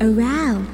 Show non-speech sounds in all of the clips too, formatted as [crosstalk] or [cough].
around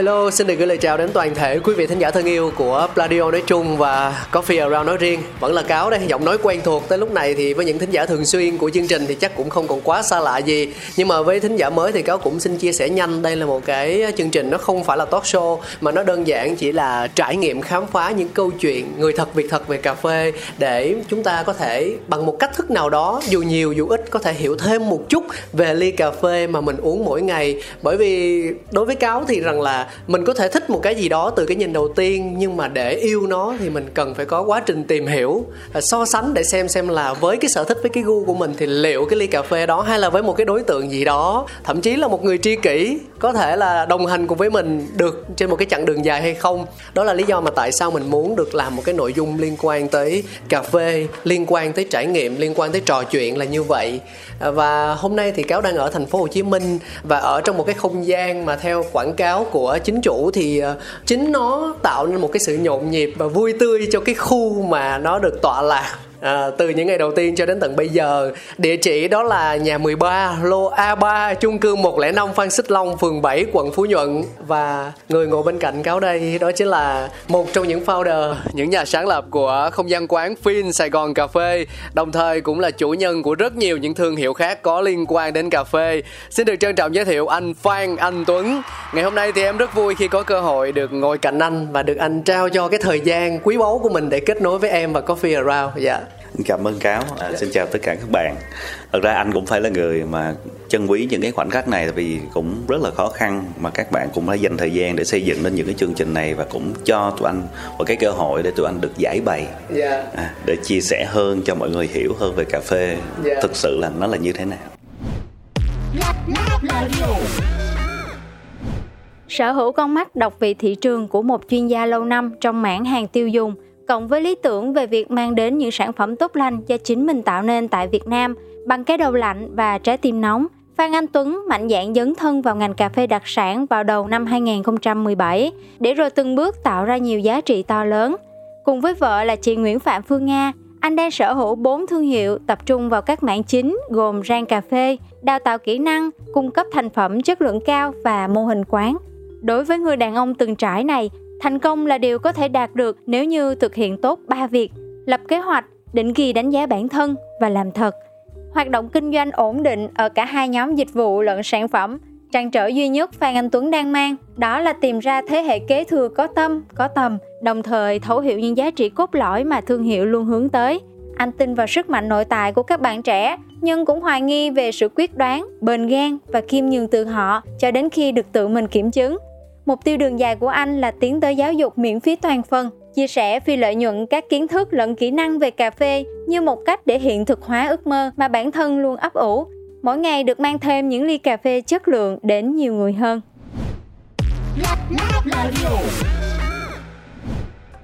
Hello, xin được gửi lời chào đến toàn thể quý vị thính giả thân yêu của Pladio nói chung và Coffee Around nói riêng. Vẫn là Cáo đây, giọng nói quen thuộc. Tới lúc này thì với những thính giả thường xuyên của chương trình thì chắc cũng không còn quá xa lạ gì. Nhưng mà với thính giả mới thì Cáo cũng xin chia sẻ nhanh. Đây là một cái chương trình nó không phải là talk show Mà nó đơn giản chỉ là trải nghiệm khám phá những câu chuyện người thật việc thật về cà phê Để chúng ta có thể bằng một cách thức nào đó dù nhiều dù ít có thể hiểu thêm một chút về ly cà phê mà mình uống mỗi ngày. Bởi vì đối với Cáo thì rằng là mình có thể thích một cái gì đó từ cái nhìn đầu tiên, nhưng mà để yêu nó thì mình cần phải có quá trình tìm hiểu à, so sánh để xem xem là với cái sở thích, với cái gu của mình thì liệu cái ly cà phê đó hay là với một cái đối tượng gì đó. Thậm chí là một người tri kỷ có thể là đồng hành cùng với mình được trên một cái chặng đường dài hay không. Đó là lý do mà tại sao mình muốn được làm một cái nội dung liên quan tới cà phê, liên quan tới trải nghiệm, liên quan tới trò chuyện là như vậy. À, và hôm nay thì cáo đang ở thành phố Hồ Chí Minh và ở trong một cái không gian mà theo quảng cáo của chính chủ thì ờ, chính nó tạo nên một cái sự nhộn nhịp và vui tươi cho cái khu mà nó được tọa lạc. À, từ những ngày đầu tiên cho đến tận bây giờ Địa chỉ đó là nhà 13 lô A3 chung cư 105 Phan Xích Long phường 7 quận Phú Nhuận. Và người ngồi bên cạnh cáo đây đó chính là một trong những founder Những nhà sáng lập của không gian quán Fin Sài Gòn Cà Phê. Đồng thời cũng là chủ nhân của rất nhiều những thương hiệu khác có liên quan đến cà phê. Xin được trân trọng giới thiệu anh Phan Anh Tuấn. Ngày hôm nay thì em rất vui khi có cơ hội được ngồi cạnh anh Và được anh trao cho cái thời gian quý báu của mình để kết nối với em và Coffee Around. Dạ cảm ơn cáo. À, xin chào tất cả các bạn. Thật ra anh cũng phải là người mà trân quý những cái khoảnh khắc này vì cũng rất là khó khăn mà các bạn cũng đã dành thời gian để xây dựng nên những cái chương trình này và cũng cho tụi anh một cái cơ hội để tụi anh được giải bày. Dạ. À, để chia sẻ hơn cho mọi người hiểu hơn về cà phê. Dạ. thực sự là nó là như thế nào? Sở hữu con mắt đọc vị thị trường của một chuyên gia lâu năm trong mảng hàng tiêu dùng, cộng với lý tưởng về việc mang đến những sản phẩm tốt lành do chính mình tạo nên tại Việt Nam bằng cái đầu lạnh và trái tim nóng, Phan Anh Tuấn mạnh dạn dấn thân vào ngành cà phê đặc sản vào đầu năm 2017, để rồi từng bước tạo ra nhiều giá trị to lớn. Cùng với vợ là chị Nguyễn Phạm Phương Nga, anh đang sở hữu 4 thương hiệu tập trung vào các mảng chính gồm rang cà phê, đào tạo kỹ năng, cung cấp thành phẩm chất lượng cao và mô hình quán. Đối với người đàn ông từng trải này, thành công là điều có thể đạt được nếu như thực hiện tốt 3 việc: lập kế hoạch, định kỳ đánh giá bản thân và làm thật. Hoạt động kinh doanh ổn định ở cả hai nhóm dịch vụ lẫn sản phẩm. Trăn trở duy nhất Phan Anh Tuấn đang mang đó là tìm ra thế hệ kế thừa có tâm, có tầm, đồng thời thấu hiểu những giá trị cốt lõi mà thương hiệu luôn hướng tới. Anh tin vào sức mạnh nội tại của các bạn trẻ, nhưng cũng hoài nghi về sự quyết đoán, bền gan và khiêm nhường từ họ cho đến khi được tự mình kiểm chứng. Mục tiêu đường dài của anh là tiến tới giáo dục miễn phí toàn phần, chia sẻ phi lợi nhuận các kiến thức lẫn kỹ năng về cà phê như một cách để hiện thực hóa ước mơ mà bản thân luôn ấp ủ. Mỗi ngày được mang thêm những ly cà phê chất lượng đến nhiều người hơn.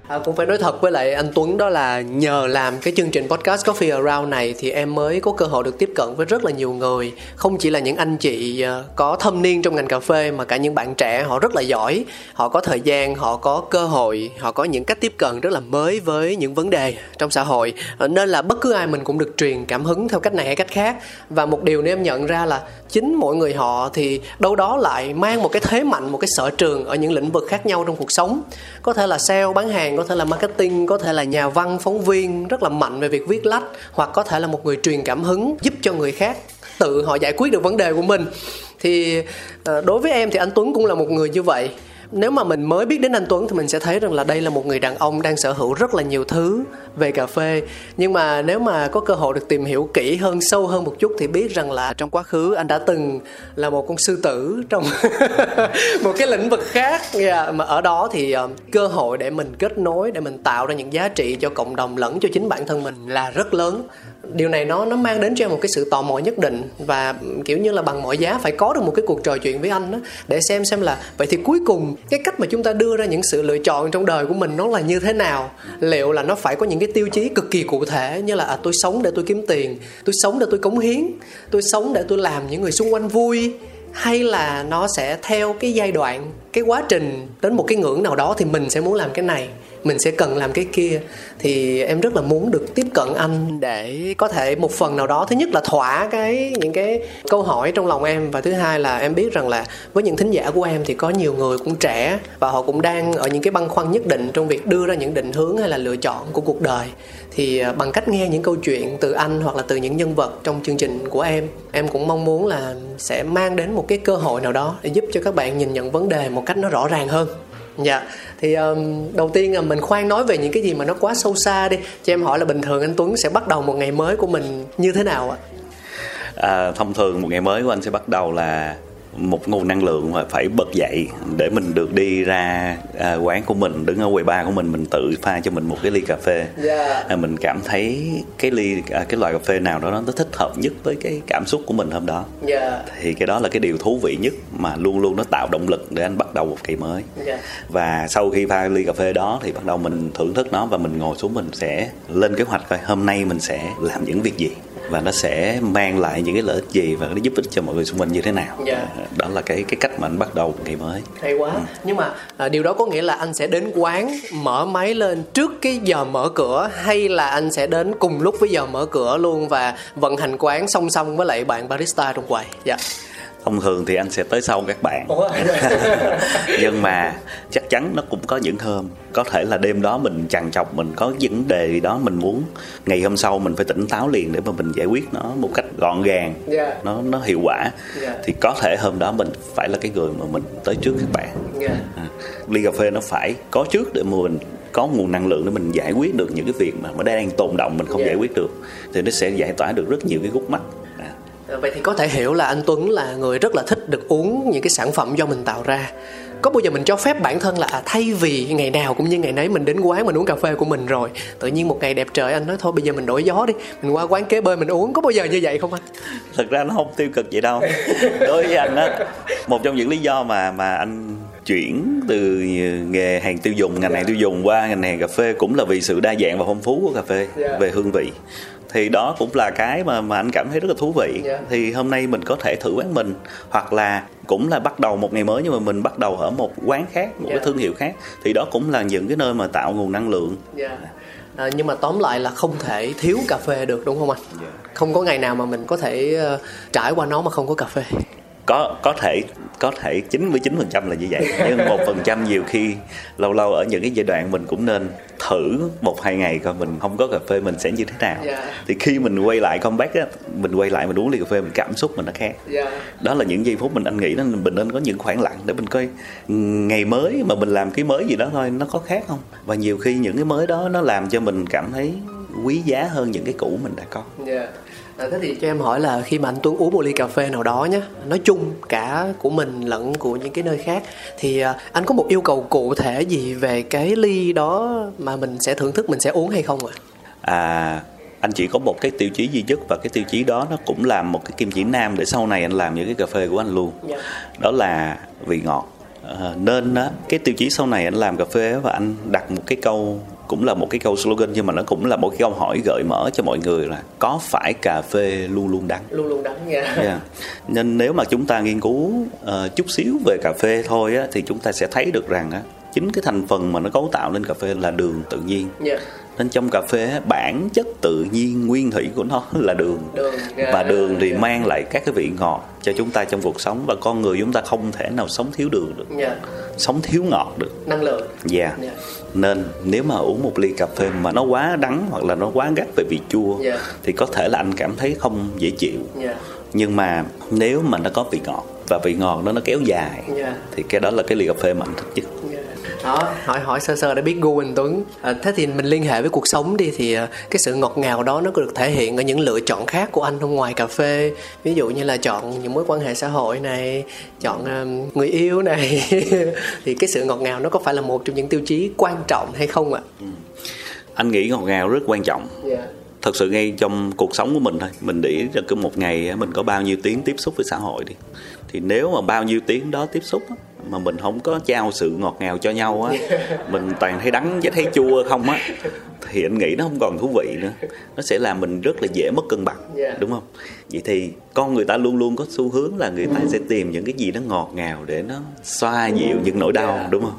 À, cũng phải nói thật với lại anh Tuấn đó là nhờ làm cái chương trình podcast Coffee Around này thì em mới có cơ hội được tiếp cận với rất là nhiều người. Không chỉ là những anh chị ờ, có thâm niên trong ngành cà phê mà cả những bạn trẻ họ rất là giỏi họ có thời gian họ có cơ hội họ có những cách tiếp cận rất là mới với những vấn đề trong xã hội. Ờ, nên là bất cứ ai mình cũng được truyền cảm hứng theo cách này hay cách khác. Và một điều nữa em nhận ra là chính mỗi người họ thì đâu đó lại mang một cái thế mạnh một cái sở trường ở những lĩnh vực khác nhau trong cuộc sống. Có thể là sale bán hàng có thể là marketing, có thể là nhà văn, phóng viên rất là mạnh về việc viết lách, hoặc có thể là một người truyền cảm hứng giúp cho người khác tự họ giải quyết được vấn đề của mình. Thì ờ, đối với em thì anh Tuấn cũng là một người như vậy nếu mà mình mới biết đến anh Tuấn thì mình sẽ thấy rằng là đây là một người đàn ông đang sở hữu rất là nhiều thứ về cà phê nhưng mà nếu mà có cơ hội được tìm hiểu kỹ hơn sâu hơn một chút thì biết rằng là trong quá khứ anh đã từng là một con sư tử trong [laughs] một cái lĩnh vực khác yeah. mà ở đó thì uh, cơ hội để mình kết nối để mình tạo ra những giá trị cho cộng đồng lẫn cho chính bản thân mình là rất lớn điều này nó nó mang đến cho em một cái sự tò mò nhất định và kiểu như là bằng mọi giá phải có được một cái cuộc trò chuyện với anh đó để xem xem là vậy thì cuối cùng cái cách mà chúng ta đưa ra những sự lựa chọn trong đời của mình nó là như thế nào? Liệu là nó phải có những cái tiêu chí cực kỳ cụ thể như là à, tôi sống để tôi kiếm tiền tôi sống để tôi cống hiến tôi sống để tôi làm những người xung quanh vui hay là nó sẽ theo cái giai đoạn cái quá trình đến một cái ngưỡng nào đó thì mình sẽ muốn làm cái này, mình sẽ cần làm cái kia. Thì em rất là muốn được tiếp cận anh để có thể một phần nào đó, thứ nhất là thỏa cái, những cái câu hỏi trong lòng em và thứ hai là em biết rằng là với những thính giả của em thì có nhiều người cũng trẻ và họ cũng đang ở những cái băn khoăn nhất định trong việc đưa ra những định hướng hay là lựa chọn của cuộc đời. Thì à, bằng cách nghe những câu chuyện từ anh hoặc là từ những nhân vật trong chương trình của em em cũng mong muốn là sẽ mang đến một cái cơ hội nào đó để giúp cho các bạn nhìn nhận vấn đề một cách nó rõ ràng hơn. Dạ. Thì um, đầu tiên là mình khoan nói về những cái gì mà nó quá sâu xa đi. Cho em hỏi là bình thường anh Tuấn sẽ bắt đầu một ngày mới của mình như thế nào ạ? À, thông thường một ngày mới của anh sẽ bắt đầu là một nguồn năng lượng mà phải bật dậy để mình được đi ra à, quán của mình đứng ở quầy bar của mình mình tự pha cho mình một cái ly cà phê yeah. Dạ. à, mình cảm thấy cái ly à, cái loại cà phê nào đó nó thích hợp nhất với cái cảm xúc của mình hôm đó yeah. Dạ. thì cái đó là cái điều thú vị nhất mà luôn luôn nó tạo động lực để anh bắt đầu một ngày mới yeah. Dạ. và sau khi pha ly cà phê đó thì bắt đầu mình thưởng thức nó và mình ngồi xuống mình sẽ lên kế hoạch coi hôm nay mình sẽ làm những việc gì và nó sẽ mang lại những cái lợi ích gì và nó giúp ích cho mọi người xung quanh như thế nào yeah. Đó là cái cái cách mà anh bắt đầu ngày mới. Hay quá. Ừ. nhưng mà à, điều đó có nghĩa là anh sẽ đến quán mở máy lên trước cái giờ mở cửa hay là anh sẽ đến cùng lúc với giờ mở cửa luôn và vận hành quán song song với lại bạn barista trong quầy? Dạ. yeah thông thường thì anh sẽ tới sau các bạn [laughs] nhưng mà chắc chắn nó cũng có những hôm có thể là đêm đó mình trằn trọc mình có vấn đề gì đó mình muốn ngày hôm sau mình phải tỉnh táo liền để mà mình giải quyết nó một cách gọn gàng yeah. Dạ. nó nó hiệu quả yeah. Dạ. thì có thể hôm đó mình phải là cái người mà mình tới trước các bạn yeah. Dạ. à, ly cà phê nó phải có trước để mà mình có nguồn năng lượng để mình giải quyết được những cái việc mà nó đang tồn động mình không yeah. giải quyết được thì nó sẽ giải tỏa được rất nhiều cái gút mắt vậy thì có thể hiểu là anh Tuấn là người rất là thích được uống những cái sản phẩm do mình tạo ra. Có bao giờ mình cho phép bản thân là à, thay vì ngày nào cũng như ngày nấy mình đến quán mình uống cà phê của mình rồi tự nhiên một ngày đẹp trời anh nói thôi bây giờ mình đổi gió đi mình qua quán kế bên mình uống. Có bao giờ như vậy không anh? Thật ra nó không tiêu cực vậy đâu. Đối với anh á một trong những lý do mà mà anh chuyển từ nghề hàng tiêu dùng ngành hàng tiêu dùng qua ngành hàng cà phê cũng là vì sự đa dạng và phong phú của cà phê yeah. về hương vị thì đó cũng là cái mà mà anh cảm thấy rất là thú vị yeah. Dạ. thì hôm nay mình có thể thử quán mình hoặc là cũng là bắt đầu một ngày mới nhưng mà mình bắt đầu ở một quán khác một yeah. cái dạ. thương hiệu khác thì đó cũng là những cái nơi mà tạo nguồn năng lượng yeah. Dạ. À, nhưng mà tóm lại là không thể thiếu cà phê được đúng không anh? Yeah. Không có ngày nào mà mình có thể uh, trải qua nó mà không có cà phê có có thể có thể 99% là như vậy nhưng một phần trăm nhiều khi lâu lâu ở những cái giai đoạn mình cũng nên thử một hai ngày coi mình không có cà phê mình sẽ như thế nào yeah. Dạ. thì khi mình quay lại comeback á mình quay lại mình uống ly cà phê mình cảm xúc mình nó khác yeah. Dạ. đó là những giây phút mình anh nghĩ là mình nên có những khoảng lặng để mình coi ngày mới mà mình làm cái mới gì đó thôi nó có khác không và nhiều khi những cái mới đó nó làm cho mình cảm thấy quý giá hơn những cái cũ mình đã có yeah dạ. À, thế thì cho em hỏi là khi mà anh Tuấn uống một ly cà phê nào đó nhé nói chung cả của mình lẫn của những cái nơi khác thì à, anh có một yêu cầu cụ thể gì về cái ly đó mà mình sẽ thưởng thức mình sẽ uống hay không ạ? À? à anh chỉ có một cái tiêu chí duy nhất và cái tiêu chí đó nó cũng làm một cái kim chỉ nam để sau này anh làm những cái cà phê của anh luôn yeah. Dạ. đó là vị ngọt à, nên đó cái tiêu chí sau này anh làm cà phê và anh đặt một cái câu cũng là một cái câu slogan nhưng mà nó cũng là một cái câu hỏi gợi mở cho mọi người là có phải cà phê luôn luôn đắng luôn luôn đắng nha yeah. yeah. nên nếu mà chúng ta nghiên cứu uh, chút xíu về cà phê thôi á, thì chúng ta sẽ thấy được rằng á, chính cái thành phần mà nó cấu tạo nên cà phê là đường tự nhiên yeah nên trong cà phê bản chất tự nhiên nguyên thủy của nó là đường, đường yeah, và đường thì yeah. mang lại các cái vị ngọt cho chúng ta trong cuộc sống và con người chúng ta không thể nào sống thiếu đường được yeah. sống thiếu ngọt được năng lượng dạ yeah. yeah. Nên nếu mà uống một ly cà phê mà nó quá đắng hoặc là nó quá gắt về vị chua yeah. thì có thể là anh cảm thấy không dễ chịu yeah. nhưng mà nếu mà nó có vị ngọt và vị ngọt đó nó kéo dài Yeah. thì cái đó là cái ly cà phê mà anh thích nhất đó hỏi hỏi sơ sơ để biết gu anh Tuấn. À, thế thì mình liên hệ với cuộc sống đi thì à, cái sự ngọt ngào đó nó có được thể hiện ở những lựa chọn khác của anh không ngoài cà phê. Ví dụ như là chọn những mối quan hệ xã hội này chọn à, người yêu này. [laughs] Thì cái sự ngọt ngào nó có phải là một trong những tiêu chí quan trọng hay không ạ? Anh nghĩ ngọt ngào rất quan trọng. Yeah. thật sự ngay trong cuộc sống của mình thôi. Mình để ý là cứ một ngày mình có bao nhiêu tiếng tiếp xúc với xã hội đi. Thì nếu mà bao nhiêu tiếng đó tiếp xúc mà mình không có trao sự ngọt ngào cho nhau á mình toàn thấy đắng với thấy chua không á thì anh nghĩ nó không còn thú vị nữa nó sẽ làm mình rất là dễ mất cân bằng Yeah. đúng không vậy thì con người ta luôn luôn có xu hướng là người ta sẽ tìm những cái gì nó ngọt ngào để nó xoa dịu những nỗi đau Yeah. đúng không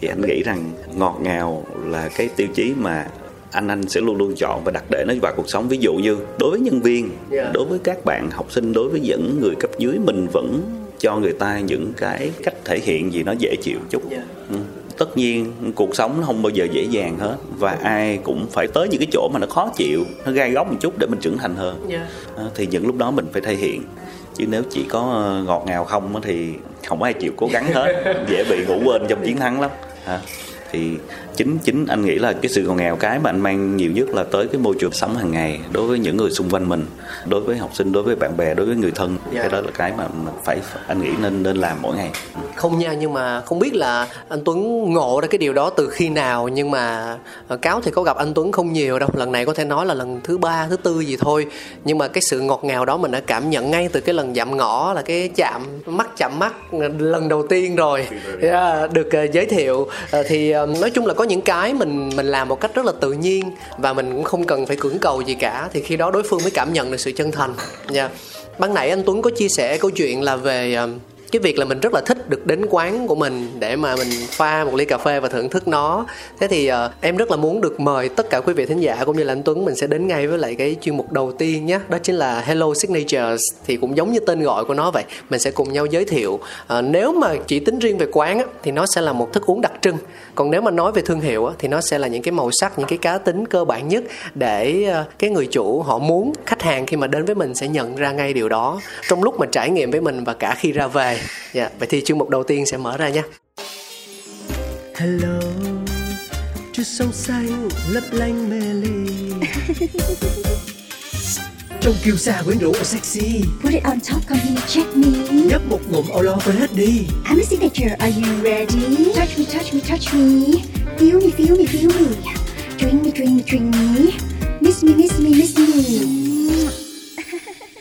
thì anh nghĩ rằng ngọt ngào là cái tiêu chí mà anh anh sẽ luôn luôn chọn và đặt để nó vào cuộc sống ví dụ như đối với nhân viên Yeah. đối với các bạn học sinh đối với những người cấp dưới mình vẫn cho người ta những cái cách thể hiện gì nó dễ chịu chút Yeah. ừ. tất nhiên cuộc sống nó không bao giờ dễ dàng hết và ai cũng phải tới những cái chỗ mà nó khó chịu nó gai góc một chút để mình trưởng thành hơn Yeah. À, thì những lúc đó mình phải thể hiện chứ nếu chỉ có ờ, ngọt ngào không thì không ai chịu cố gắng hết [laughs] dễ bị ngủ quên trong chiến thắng lắm à, thì chính chính anh nghĩ là cái sự ngọt ngào cái mà anh mang nhiều nhất là tới cái môi trường sống hàng ngày đối với những người xung quanh mình đối với học sinh đối với bạn bè đối với người thân. Dạ. cái đó là cái mà mình phải anh nghĩ nên nên làm mỗi ngày. Không nha nhưng mà không biết là anh Tuấn ngộ ra cái điều đó từ khi nào nhưng mà ờ, cáo thì có gặp anh Tuấn không nhiều đâu. Lần này có thể nói là lần thứ ba thứ tư gì thôi. Nhưng mà cái sự ngọt ngào đó mình đã cảm nhận ngay từ cái lần dặm ngõ là cái chạm mắt chạm mắt lần đầu tiên rồi. Yeah, được ờ, giới thiệu. Ờ, thì nói chung là có những cái mình mình làm một cách rất là tự nhiên và mình cũng không cần phải cưỡng cầu gì cả thì khi đó đối phương mới cảm nhận được sự chân thành. Nha ban nãy anh Tuấn có chia sẻ câu chuyện là về uh, cái việc là mình rất là thích được đến quán của mình để mà mình pha một ly cà phê và thưởng thức nó. Thế thì uh, em rất là muốn được mời tất cả quý vị thính giả cũng như là anh Tuấn mình sẽ đến ngay với lại cái chuyên mục đầu tiên nhé. Đó chính là Hello Signatures thì cũng giống như tên gọi của nó vậy. Mình sẽ cùng nhau giới thiệu uh, nếu mà chỉ tính riêng về quán á, thì nó sẽ là một thức uống đặc trưng. Còn nếu mà nói về thương hiệu á, thì nó sẽ là những cái màu sắc những cái cá tính cơ bản nhất để uh, cái người chủ họ muốn khách hàng khi mà đến với mình sẽ nhận ra ngay điều đó. Trong lúc mà trải nghiệm với mình và cả khi ra về dạ vậy thì chuyên mục đầu tiên sẽ mở ra nha hello chút sông xanh lấp lánh mê ly [laughs] Trong kiêu sa quyến rũ và sexy Put it on top, come here, check me. Nhấp một ngụm lo quên hết đi I'm a signature, are you ready? Touch me, touch me, touch me. Feel me, feel me, feel me. Drink me, drink me, drink me. Miss me, miss me, miss me.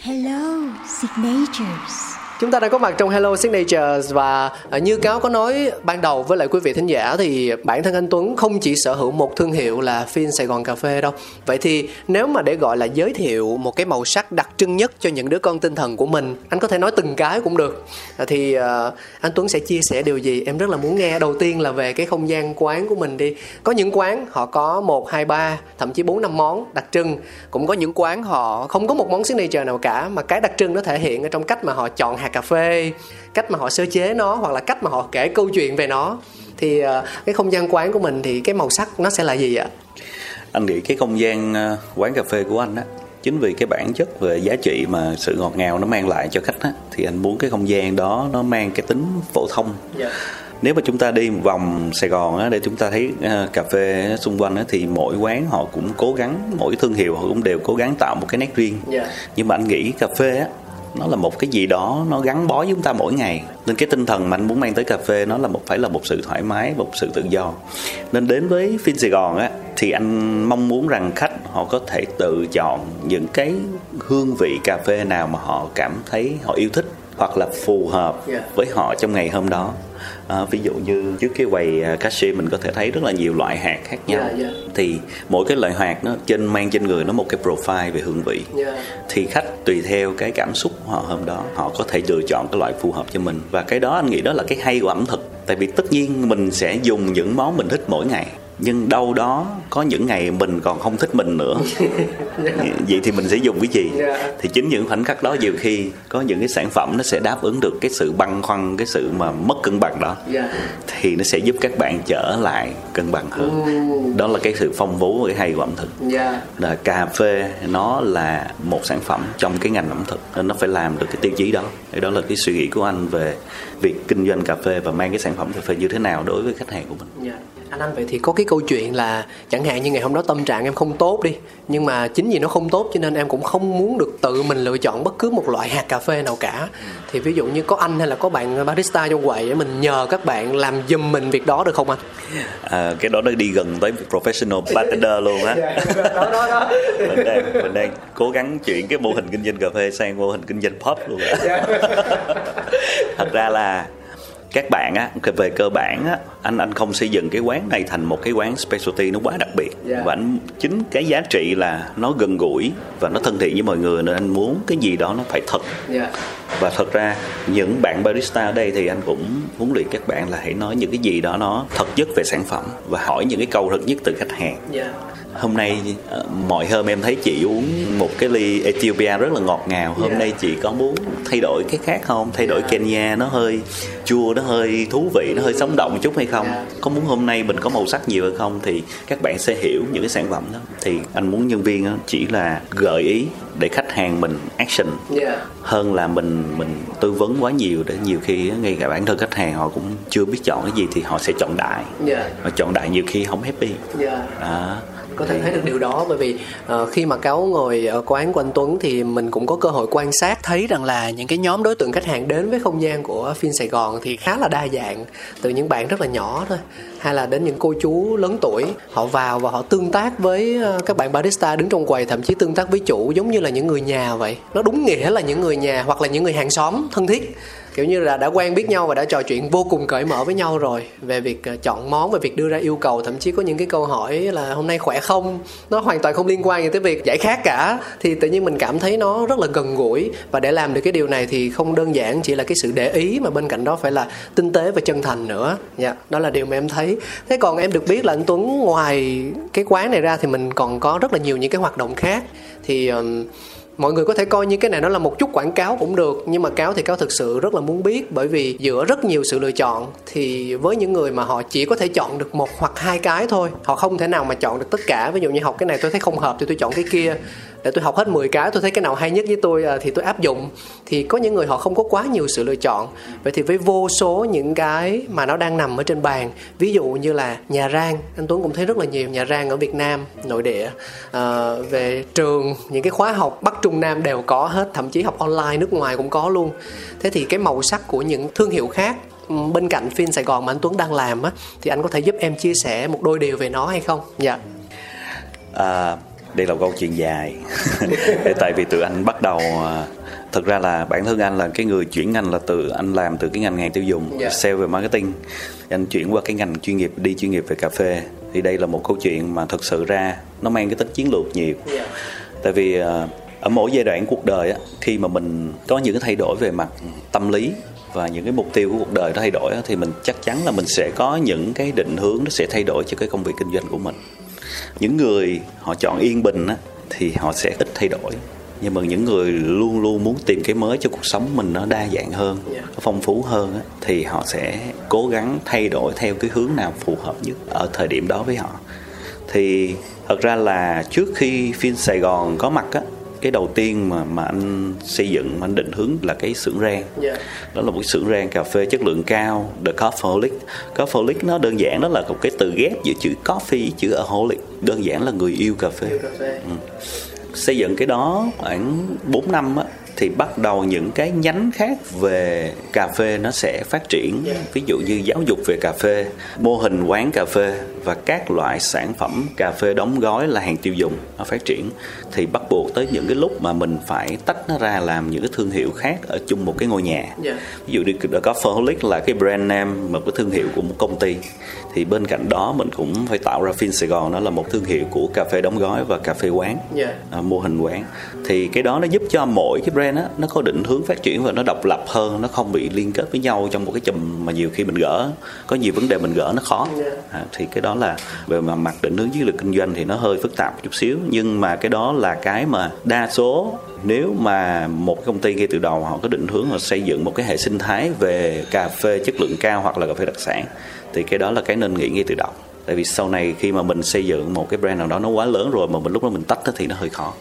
Hello, signatures. Chúng ta đã có mặt trong Hello Signatures và à, như cáo có nói ban đầu với lại quý vị thính giả thì bản thân anh Tuấn không chỉ sở hữu một thương hiệu là Phin Sài Gòn Cà Phê đâu. Vậy thì nếu mà để gọi là giới thiệu một cái màu sắc đặc trưng nhất cho những đứa con tinh thần của mình, anh có thể nói từng cái cũng được. À, thì à, anh Tuấn sẽ chia sẻ điều gì? Em rất là muốn nghe. Đầu tiên là về cái không gian quán của mình đi. Có những quán họ có 1, 2, 3, thậm chí 4, 5 món đặc trưng. Cũng có những quán họ không có một món signature nào cả mà cái đặc trưng nó thể hiện ở trong cách mà họ chọn hạt cà phê cách mà họ sơ chế nó hoặc là cách mà họ kể câu chuyện về nó. Thì ờ, cái không gian quán của mình thì cái màu sắc nó sẽ là gì ạ? Anh nghĩ cái không gian ờ, quán cà phê của anh á chính vì cái bản chất về giá trị mà sự ngọt ngào nó mang lại cho khách á thì anh muốn cái không gian đó nó mang cái tính phổ thông. Nếu mà chúng ta đi một vòng Sài Gòn á, để chúng ta thấy ờ, cà phê xung quanh á, thì mỗi quán họ cũng cố gắng mỗi thương hiệu họ cũng đều cố gắng tạo một cái nét riêng. Dạ. nhưng mà anh nghĩ cà phê á nó là một cái gì đó nó gắn bó với chúng ta mỗi ngày. Nên cái tinh thần mà anh muốn mang tới cà phê nó là một, phải là một sự thoải mái, một sự tự do. Nên đến với phim Sài Gòn á, thì anh mong muốn rằng khách họ có thể tự chọn những cái hương vị cà phê nào mà họ cảm thấy họ yêu thích hoặc là phù hợp Yeah. với họ trong ngày hôm đó à, ví dụ như trước cái quầy à, cashier mình có thể thấy rất là nhiều loại hạt khác nhau Yeah, yeah. thì mỗi cái loại hạt nó trên mang trên người nó một cái profile về hương vị Yeah. thì khách tùy theo cái cảm xúc của họ hôm đó họ có thể lựa chọn cái loại phù hợp cho mình và cái đó anh nghĩ đó là cái hay của ẩm thực tại vì tất nhiên mình sẽ dùng những món mình thích mỗi ngày nhưng đâu đó có những ngày mình còn không thích mình nữa [laughs] vậy thì mình sẽ dùng cái gì Dạ. thì chính những khoảnh khắc đó nhiều khi có những cái sản phẩm nó sẽ đáp ứng được cái sự băn khoăn cái sự mà mất cân bằng đó Dạ. thì nó sẽ giúp các bạn trở lại cân bằng hơn đó là cái sự phong phú cái hay của ẩm thực Dạ. là cà phê nó là một sản phẩm trong cái ngành ẩm thực nên nó phải làm được cái tiêu chí đó thì đó là cái suy nghĩ của anh về việc kinh doanh cà phê và mang cái sản phẩm cà phê như thế nào đối với khách hàng của mình Dạ. Anh Anh vậy thì có cái câu chuyện là chẳng hạn như ngày hôm đó tâm trạng em không tốt đi nhưng mà chính vì nó không tốt cho nên em cũng không muốn được tự mình lựa chọn bất cứ một loại hạt cà phê nào cả thì ví dụ như có anh hay là có bạn barista trong quầy ấy, mình nhờ các bạn làm giùm mình việc đó được không anh? à, cái đó nó đi gần tới professional bartender luôn á [laughs] đó đó đó. [laughs] mình đang mình đang cố gắng chuyển cái mô hình kinh doanh cà phê sang mô hình kinh doanh pub luôn á [laughs] thật ra là các bạn á về cơ bản á anh anh không xây dựng cái quán này thành một cái quán specialty nó quá đặc biệt Dạ. và anh chính cái giá trị là nó gần gũi và nó thân thiện với mọi người nên anh muốn cái gì đó nó phải thật Dạ. và thật ra những bạn barista ở đây thì anh cũng huấn luyện các bạn là hãy nói những cái gì đó nó thật nhất về sản phẩm và hỏi những cái câu thật nhất từ khách hàng Dạ. Hôm nay ờ, mọi hôm em thấy chị uống một cái ly Ethiopia rất là ngọt ngào hôm Dạ. nay chị có muốn thay đổi cái khác không thay đổi Dạ. Kenya nó hơi chua nó hơi thú vị nó hơi sống động một chút hay không Dạ. có muốn hôm nay mình có màu sắc nhiều hay không thì các bạn sẽ hiểu những cái sản phẩm đó thì anh muốn nhân viên á, chỉ là gợi ý để khách hàng mình action Dạ. hơn là mình mình tư vấn quá nhiều để nhiều khi ngay cả bản thân khách hàng họ cũng chưa biết chọn cái gì thì họ sẽ chọn đại Dạ. và chọn đại nhiều khi không happy Dạ. đó có thể thấy được điều đó. Bởi vì uh, khi mà cáo ngồi ở quán của anh Tuấn thì mình cũng có cơ hội quan sát thấy rằng là những cái nhóm đối tượng khách hàng đến với không gian của phim Sài Gòn thì khá là đa dạng từ những bạn rất là nhỏ thôi hay là đến những cô chú lớn tuổi. Họ vào và họ tương tác với ờ, các bạn barista đứng trong quầy thậm chí tương tác với chủ giống như là những người nhà vậy. Nó đúng nghĩa là những người nhà hoặc là những người hàng xóm thân thiết kiểu như là đã quen biết nhau và đã trò chuyện vô cùng cởi mở với nhau rồi về việc ờ, chọn món về việc đưa ra yêu cầu. Thậm chí có những cái câu hỏi là hôm nay khỏe không? Nó hoàn toàn không liên quan gì tới việc giải khát cả. Thì tự nhiên mình cảm thấy nó rất là gần gũi. Và để làm được cái điều này thì không đơn giản chỉ là cái sự để ý mà bên cạnh đó phải là tinh tế và chân thành nữa. Dạ đó là điều mà em thấy. Thế còn em được biết là anh Tuấn ngoài cái quán này ra thì mình còn có rất là nhiều những cái hoạt động khác. Thì um, mọi người có thể coi như cái này nó là một chút quảng cáo cũng được, nhưng mà cáo thì cáo thực sự rất là muốn biết, bởi vì giữa rất nhiều sự lựa chọn thì với những người mà họ chỉ có thể chọn được một hoặc hai cái thôi, họ không thể nào mà chọn được tất cả. Ví dụ như học cái này tôi thấy không hợp thì tôi chọn cái kia để tôi học hết 10 cái tôi thấy cái nào hay nhất với tôi à, thì tôi áp dụng. Thì có những người họ không có quá nhiều sự lựa chọn. Vậy thì với vô số những cái mà nó đang nằm ở trên bàn ví dụ như là nhà rang anh Tuấn cũng thấy rất là nhiều nhà rang ở Việt Nam nội địa. À, về trường những cái khóa học Bắc Trung Nam đều có hết thậm chí học online nước ngoài cũng có luôn. Thế thì cái màu sắc của những thương hiệu khác bên cạnh phim Sài Gòn mà anh Tuấn đang làm á thì anh có thể giúp em chia sẻ một đôi điều về nó hay không? Dạ. À, đây là một câu chuyện dài. [laughs] Tại vì từ anh bắt đầu à, thực ra là bản thân anh là cái người chuyển ngành là từ anh làm từ cái ngành hàng tiêu dùng Dạ. sale về marketing. Anh chuyển qua cái ngành chuyên nghiệp đi chuyên nghiệp về cà phê. Thì đây là một câu chuyện mà thực sự ra nó mang cái tính chiến lược nhiều. Dạ. tại vì à, ở mỗi giai đoạn cuộc đời khi mà mình có những cái thay đổi về mặt tâm lý và những cái mục tiêu của cuộc đời nó thay đổi thì mình chắc chắn là mình sẽ có những cái định hướng nó sẽ thay đổi cho cái công việc kinh doanh của mình những người họ chọn yên bình á, thì họ sẽ ít thay đổi nhưng mà những người luôn luôn muốn tìm cái mới cho cuộc sống mình nó đa dạng hơn Dạ. nó phong phú hơn á, thì họ sẽ cố gắng thay đổi theo cái hướng nào phù hợp nhất ở thời điểm đó với họ thì thật ra là trước khi phim Sài Gòn có mặt á cái đầu tiên mà mà anh xây dựng mà anh định hướng là cái xưởng rang. Dạ. đó là một cái xưởng rang cà phê chất lượng cao The Coffeeholic Coffeeholic nó đơn giản đó là một cái từ ghép giữa chữ coffee chữ aholic đơn giản là người yêu cà phê. Yêu cà phê. xây dựng cái đó khoảng 4 năm á, thì bắt đầu những cái nhánh khác về cà phê nó sẽ phát triển. Ví dụ như giáo dục về cà phê mô hình quán cà phê và các loại sản phẩm cà phê đóng gói là hàng tiêu dùng nó phát triển. Thì bắt buộc tới những cái lúc mà mình phải tách nó ra làm những cái thương hiệu khác ở chung một cái ngôi nhà. Ví dụ như The Coffeeholic là cái brand name một cái thương hiệu của một công ty. Thì bên cạnh đó mình cũng phải tạo ra Fin Sài Gòn nó là một thương hiệu của cà phê đóng gói và cà phê quán. À, mô hình quán. Thì cái đó nó giúp cho mỗi cái brand brand á nó có định hướng phát triển và nó độc lập hơn nó không bị liên kết với nhau trong một cái chùm mà nhiều khi mình gỡ. Có nhiều vấn đề mình gỡ nó khó. À, thì cái đó là về mà mặt định hướng chiến lược kinh doanh thì nó hơi phức tạp chút xíu. Nhưng mà cái đó là cái mà đa số nếu mà một công ty ngay từ đầu họ có định hướng là xây dựng một cái hệ sinh thái về cà phê chất lượng cao hoặc là cà phê đặc sản thì cái đó là cái nên nghĩ ngay từ đầu. Tại vì sau này khi mà mình xây dựng một cái brand nào đó nó quá lớn rồi mà mình lúc đó mình tách thì nó hơi khó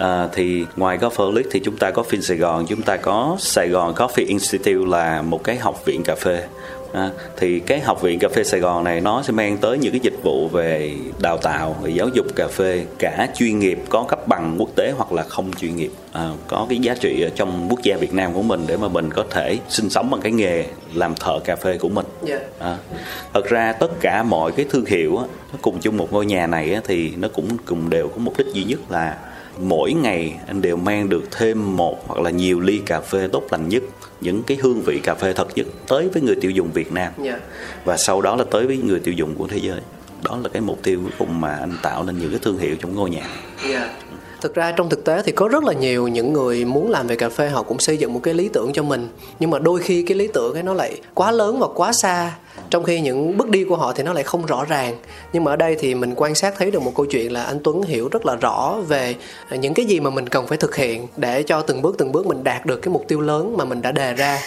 À, thì ngoài Golfolic thì chúng ta có Fin Sài Gòn, chúng ta có Sài Gòn Coffee Institute là một cái học viện cà phê. À, thì cái học viện cà phê Sài Gòn này nó sẽ mang tới những cái dịch vụ về đào tạo về giáo dục cà phê cả chuyên nghiệp có cấp bằng quốc tế hoặc là không chuyên nghiệp. À, có cái giá trị ở trong quốc gia Việt Nam của mình để mà mình có thể sinh sống bằng cái nghề làm thợ cà phê của mình. Yeah. à, thật ra tất cả mọi cái thương hiệu á, nó cùng chung một ngôi nhà này á, thì nó cũng cùng đều có mục đích duy nhất là mỗi ngày anh đều mang được thêm một hoặc là nhiều ly cà phê tốt lành nhất những cái hương vị cà phê thật nhất tới với người tiêu dùng Việt Nam Yeah. và sau đó là tới với người tiêu dùng của thế giới đó là cái mục tiêu cuối cùng mà anh tạo nên những cái thương hiệu trong ngôi nhà Yeah. Thực ra trong thực tế thì có rất là nhiều những người muốn làm về cà phê họ cũng xây dựng một cái lý tưởng cho mình. Nhưng mà đôi khi cái lý tưởng ấy nó lại quá lớn và quá xa. Trong khi những bước đi của họ thì nó lại không rõ ràng. Nhưng mà ở đây thì mình quan sát thấy được một câu chuyện là anh Tuấn hiểu rất là rõ về những cái gì mà mình cần phải thực hiện để cho từng bước từng bước mình đạt được cái mục tiêu lớn mà mình đã đề ra.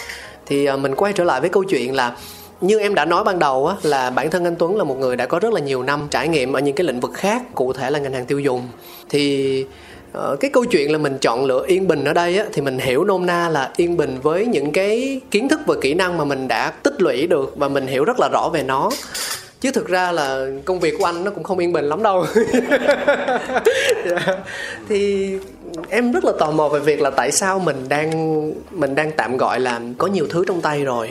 Thì à, mình quay trở lại với câu chuyện là như em đã nói ban đầu á, là bản thân anh Tuấn là một người đã có rất là nhiều năm trải nghiệm ở những cái lĩnh vực khác cụ thể là ngành hàng tiêu dùng. Thì ờ, cái câu chuyện là mình chọn lựa yên bình ở đây á, thì mình hiểu nôm na là yên bình với những cái kiến thức và kỹ năng mà mình đã tích lũy được và mình hiểu rất là rõ về nó chứ thực ra là công việc của anh nó cũng không yên bình lắm đâu. Yeah. [laughs] Dạ. thì em rất là tò mò về việc là tại sao mình đang mình đang tạm gọi là có nhiều thứ trong tay rồi.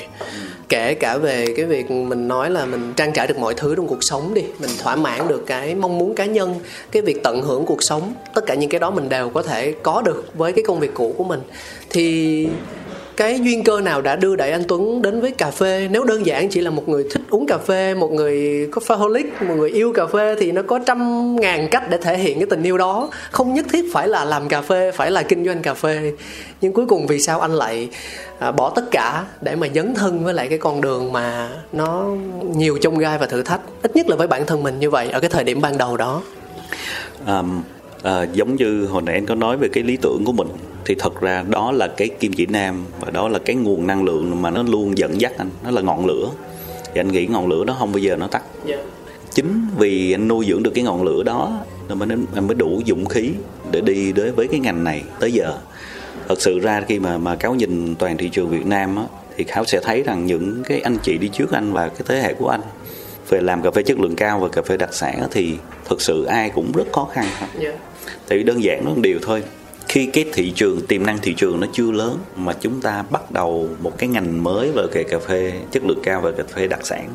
Kể cả về cái việc mình nói là mình trang trải được mọi thứ trong cuộc sống đi, mình thỏa mãn được cái mong muốn cá nhân, cái việc tận hưởng cuộc sống, tất cả những cái đó mình đều có thể có được với cái công việc cũ của mình. Thì cái duyên cơ nào đã đưa đẩy anh Tuấn đến với cà phê? Nếu đơn giản chỉ là một người thích uống cà phê một người có phaholic một người yêu cà phê thì nó có trăm ngàn cách để thể hiện cái tình yêu đó. Không nhất thiết phải là làm cà phê phải là kinh doanh cà phê. Nhưng cuối cùng vì sao anh lại à, bỏ tất cả để mà dấn thân với lại cái con đường mà nó nhiều chông gai và thử thách? Ít nhất là với bản thân mình như vậy ở cái thời điểm ban đầu đó. Um, à, giống như hồi nãy anh có nói về cái lý tưởng của mình thì thật ra đó là cái kim chỉ nam và đó là cái nguồn năng lượng mà nó luôn dẫn dắt anh nó là ngọn lửa. Thì anh nghĩ ngọn lửa đó không bao giờ nó tắt. Chính vì anh nuôi dưỡng được cái ngọn lửa đó nên mới anh mới đủ dũng khí để đi đến với cái ngành này tới giờ. Thật sự ra khi mà mà cáo nhìn toàn thị trường Việt Nam á, thì khảo sẽ thấy rằng những cái anh chị đi trước anh và cái thế hệ của anh về làm cà phê chất lượng cao và cà phê đặc sản thì thực sự ai cũng rất khó khăn. Yeah. Tại vì đơn giản nó một điều thôi. Khi cái thị trường tiềm năng thị trường nó chưa lớn mà chúng ta bắt đầu một cái ngành mới về cà phê chất lượng cao và cà phê đặc sản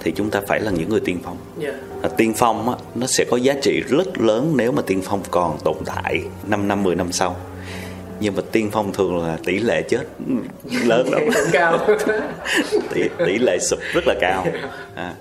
thì chúng ta phải là những người tiên phong. Yeah. à, tiên phong á, nó sẽ có giá trị rất lớn nếu mà tiên phong còn tồn tại 5 năm 10 năm sau nhưng mà tiên phong thường là tỷ lệ chết lớn lắm. Cao. [laughs] Tỷ, tỷ lệ sụp rất là cao. À,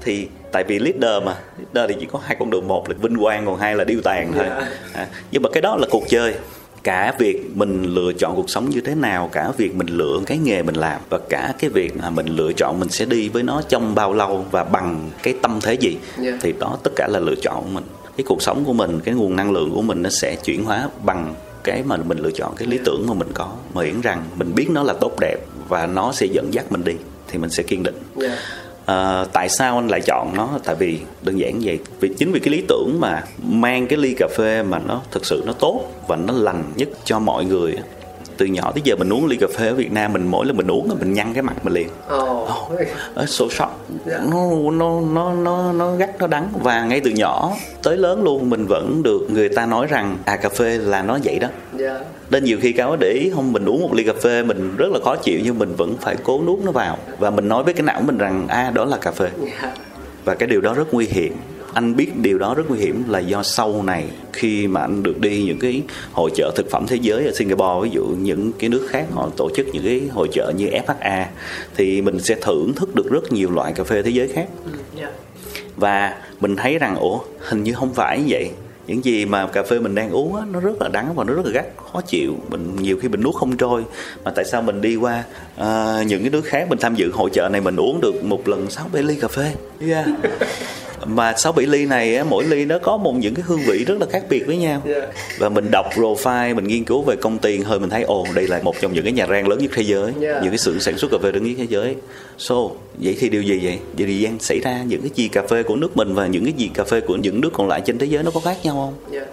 thì tại vì leader mà leader thì chỉ có hai con đường một là vinh quang còn hai là điêu tàn thôi. À, nhưng mà cái đó là cuộc chơi. Cả việc mình lựa chọn cuộc sống như thế nào cả việc mình lựa cái nghề mình làm và cả cái việc mà mình lựa chọn mình sẽ đi với nó trong bao lâu và bằng cái tâm thế gì Yeah. thì đó tất cả là lựa chọn của mình. Cái cuộc sống của mình cái nguồn năng lượng của mình nó sẽ chuyển hóa bằng cái mà mình lựa chọn cái lý tưởng mà mình có miễn rằng mình biết nó là tốt đẹp và nó sẽ dẫn dắt mình đi thì mình sẽ kiên định yeah. À, tại sao anh lại chọn nó tại vì đơn giản vậy vì chính vì cái lý tưởng mà mang cái ly cà phê mà nó thực sự nó tốt và nó lành nhất cho mọi người. Từ nhỏ tới giờ mình uống ly cà phê ở Việt Nam mình mỗi lần mình uống là mình nhăn cái mặt mình liền oh. ở số Dạ. nó nó nó nó nó gắt nó đắng và ngay từ nhỏ tới lớn luôn mình vẫn được người ta nói rằng à cà phê là nó vậy đó yeah. nên nhiều khi cáo để ý không mình uống một ly cà phê mình rất là khó chịu nhưng mình vẫn phải cố nuốt nó vào và mình nói với cái não mình rằng a đó là cà phê Yeah. và cái điều đó rất nguy hiểm anh biết điều đó rất nguy hiểm là do sau này khi mà anh được đi những cái hội chợ thực phẩm thế giới ở Singapore ví dụ những cái nước khác họ tổ chức những cái hội chợ như FHA thì mình sẽ thưởng thức được rất nhiều loại cà phê thế giới khác. Yeah. và mình thấy rằng ủa hình như không phải như vậy. Những gì mà cà phê mình đang uống á, nó rất là đắng và nó rất là gắt khó chịu. Mình nhiều khi mình nuốt không trôi. Mà tại sao mình đi qua uh, những cái nước khác mình tham dự hội chợ này mình uống được một lần sáu bảy ly cà phê? Yeah. [laughs] mà sáu bảy ly này mỗi ly nó có một những cái hương vị rất là khác biệt với nhau. Yeah. và mình đọc profile mình nghiên cứu về công ty hơi mình thấy ồ đây là một trong những cái nhà rang lớn nhất thế giới. Yeah. những cái xưởng sản xuất cà phê lớn nhất thế giới. So vậy thì điều gì vậy? Vậy thì gian xảy ra? Những cái gì cà phê của nước mình và những cái gì cà phê của những nước còn lại trên thế giới nó có khác nhau không? Yeah.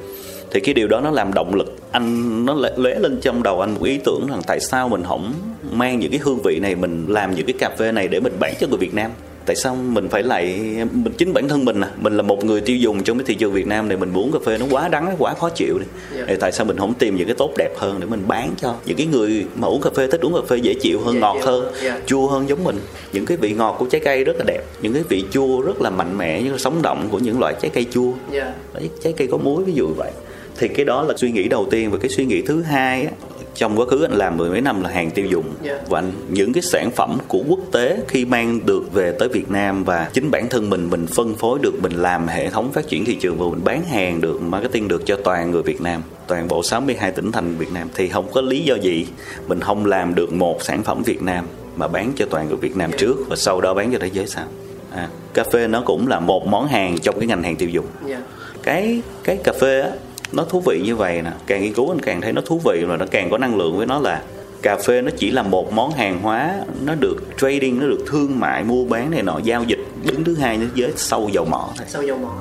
thì cái điều đó nó làm động lực anh nó lóe lên trong đầu anh một ý tưởng rằng tại sao mình không mang những cái hương vị này mình làm những cái cà phê này để mình bán cho người Việt Nam tại sao mình phải lại mình chính bản thân mình à mình là một người tiêu dùng trong cái thị trường Việt Nam này mình muốn cà phê nó quá đắng quá khó chịu đi Yeah. thì tại sao mình không tìm những cái tốt đẹp hơn để mình bán cho những cái người mà uống cà phê thích uống cà phê dễ chịu hơn Dễ ngọt chịu hơn hơn, yeah. chua hơn giống mình những cái vị ngọt của trái cây rất là đẹp những cái vị chua rất là mạnh mẽ cái sống động của những loại trái cây chua Yeah. Đấy, trái cây có muối ví dụ vậy thì cái đó là suy nghĩ đầu tiên và cái suy nghĩ thứ hai á, trong quá khứ anh làm mười mấy năm là hàng tiêu dùng Yeah. và anh, những cái sản phẩm của quốc tế khi mang được về tới Việt Nam và chính bản thân mình mình phân phối được mình làm hệ thống phát triển thị trường và mình bán hàng được marketing được cho toàn người Việt Nam toàn bộ 62 tỉnh thành Việt Nam thì không có lý do gì mình không làm được một sản phẩm Việt Nam mà bán cho toàn người Việt Nam trước và sau đó bán cho thế giới sau à, cà phê nó cũng là một món hàng trong cái ngành hàng tiêu dùng Yeah. cái cái cà phê á nó thú vị như vậy nè. Càng nghiên cứu anh càng thấy nó thú vị và nó càng có năng lượng với nó là cà phê nó chỉ là một món hàng hóa nó được trading nó được thương mại mua bán này nọ giao dịch đứng thứ hai thế giới sau dầu mỏ thôi. Sau dầu mỏ.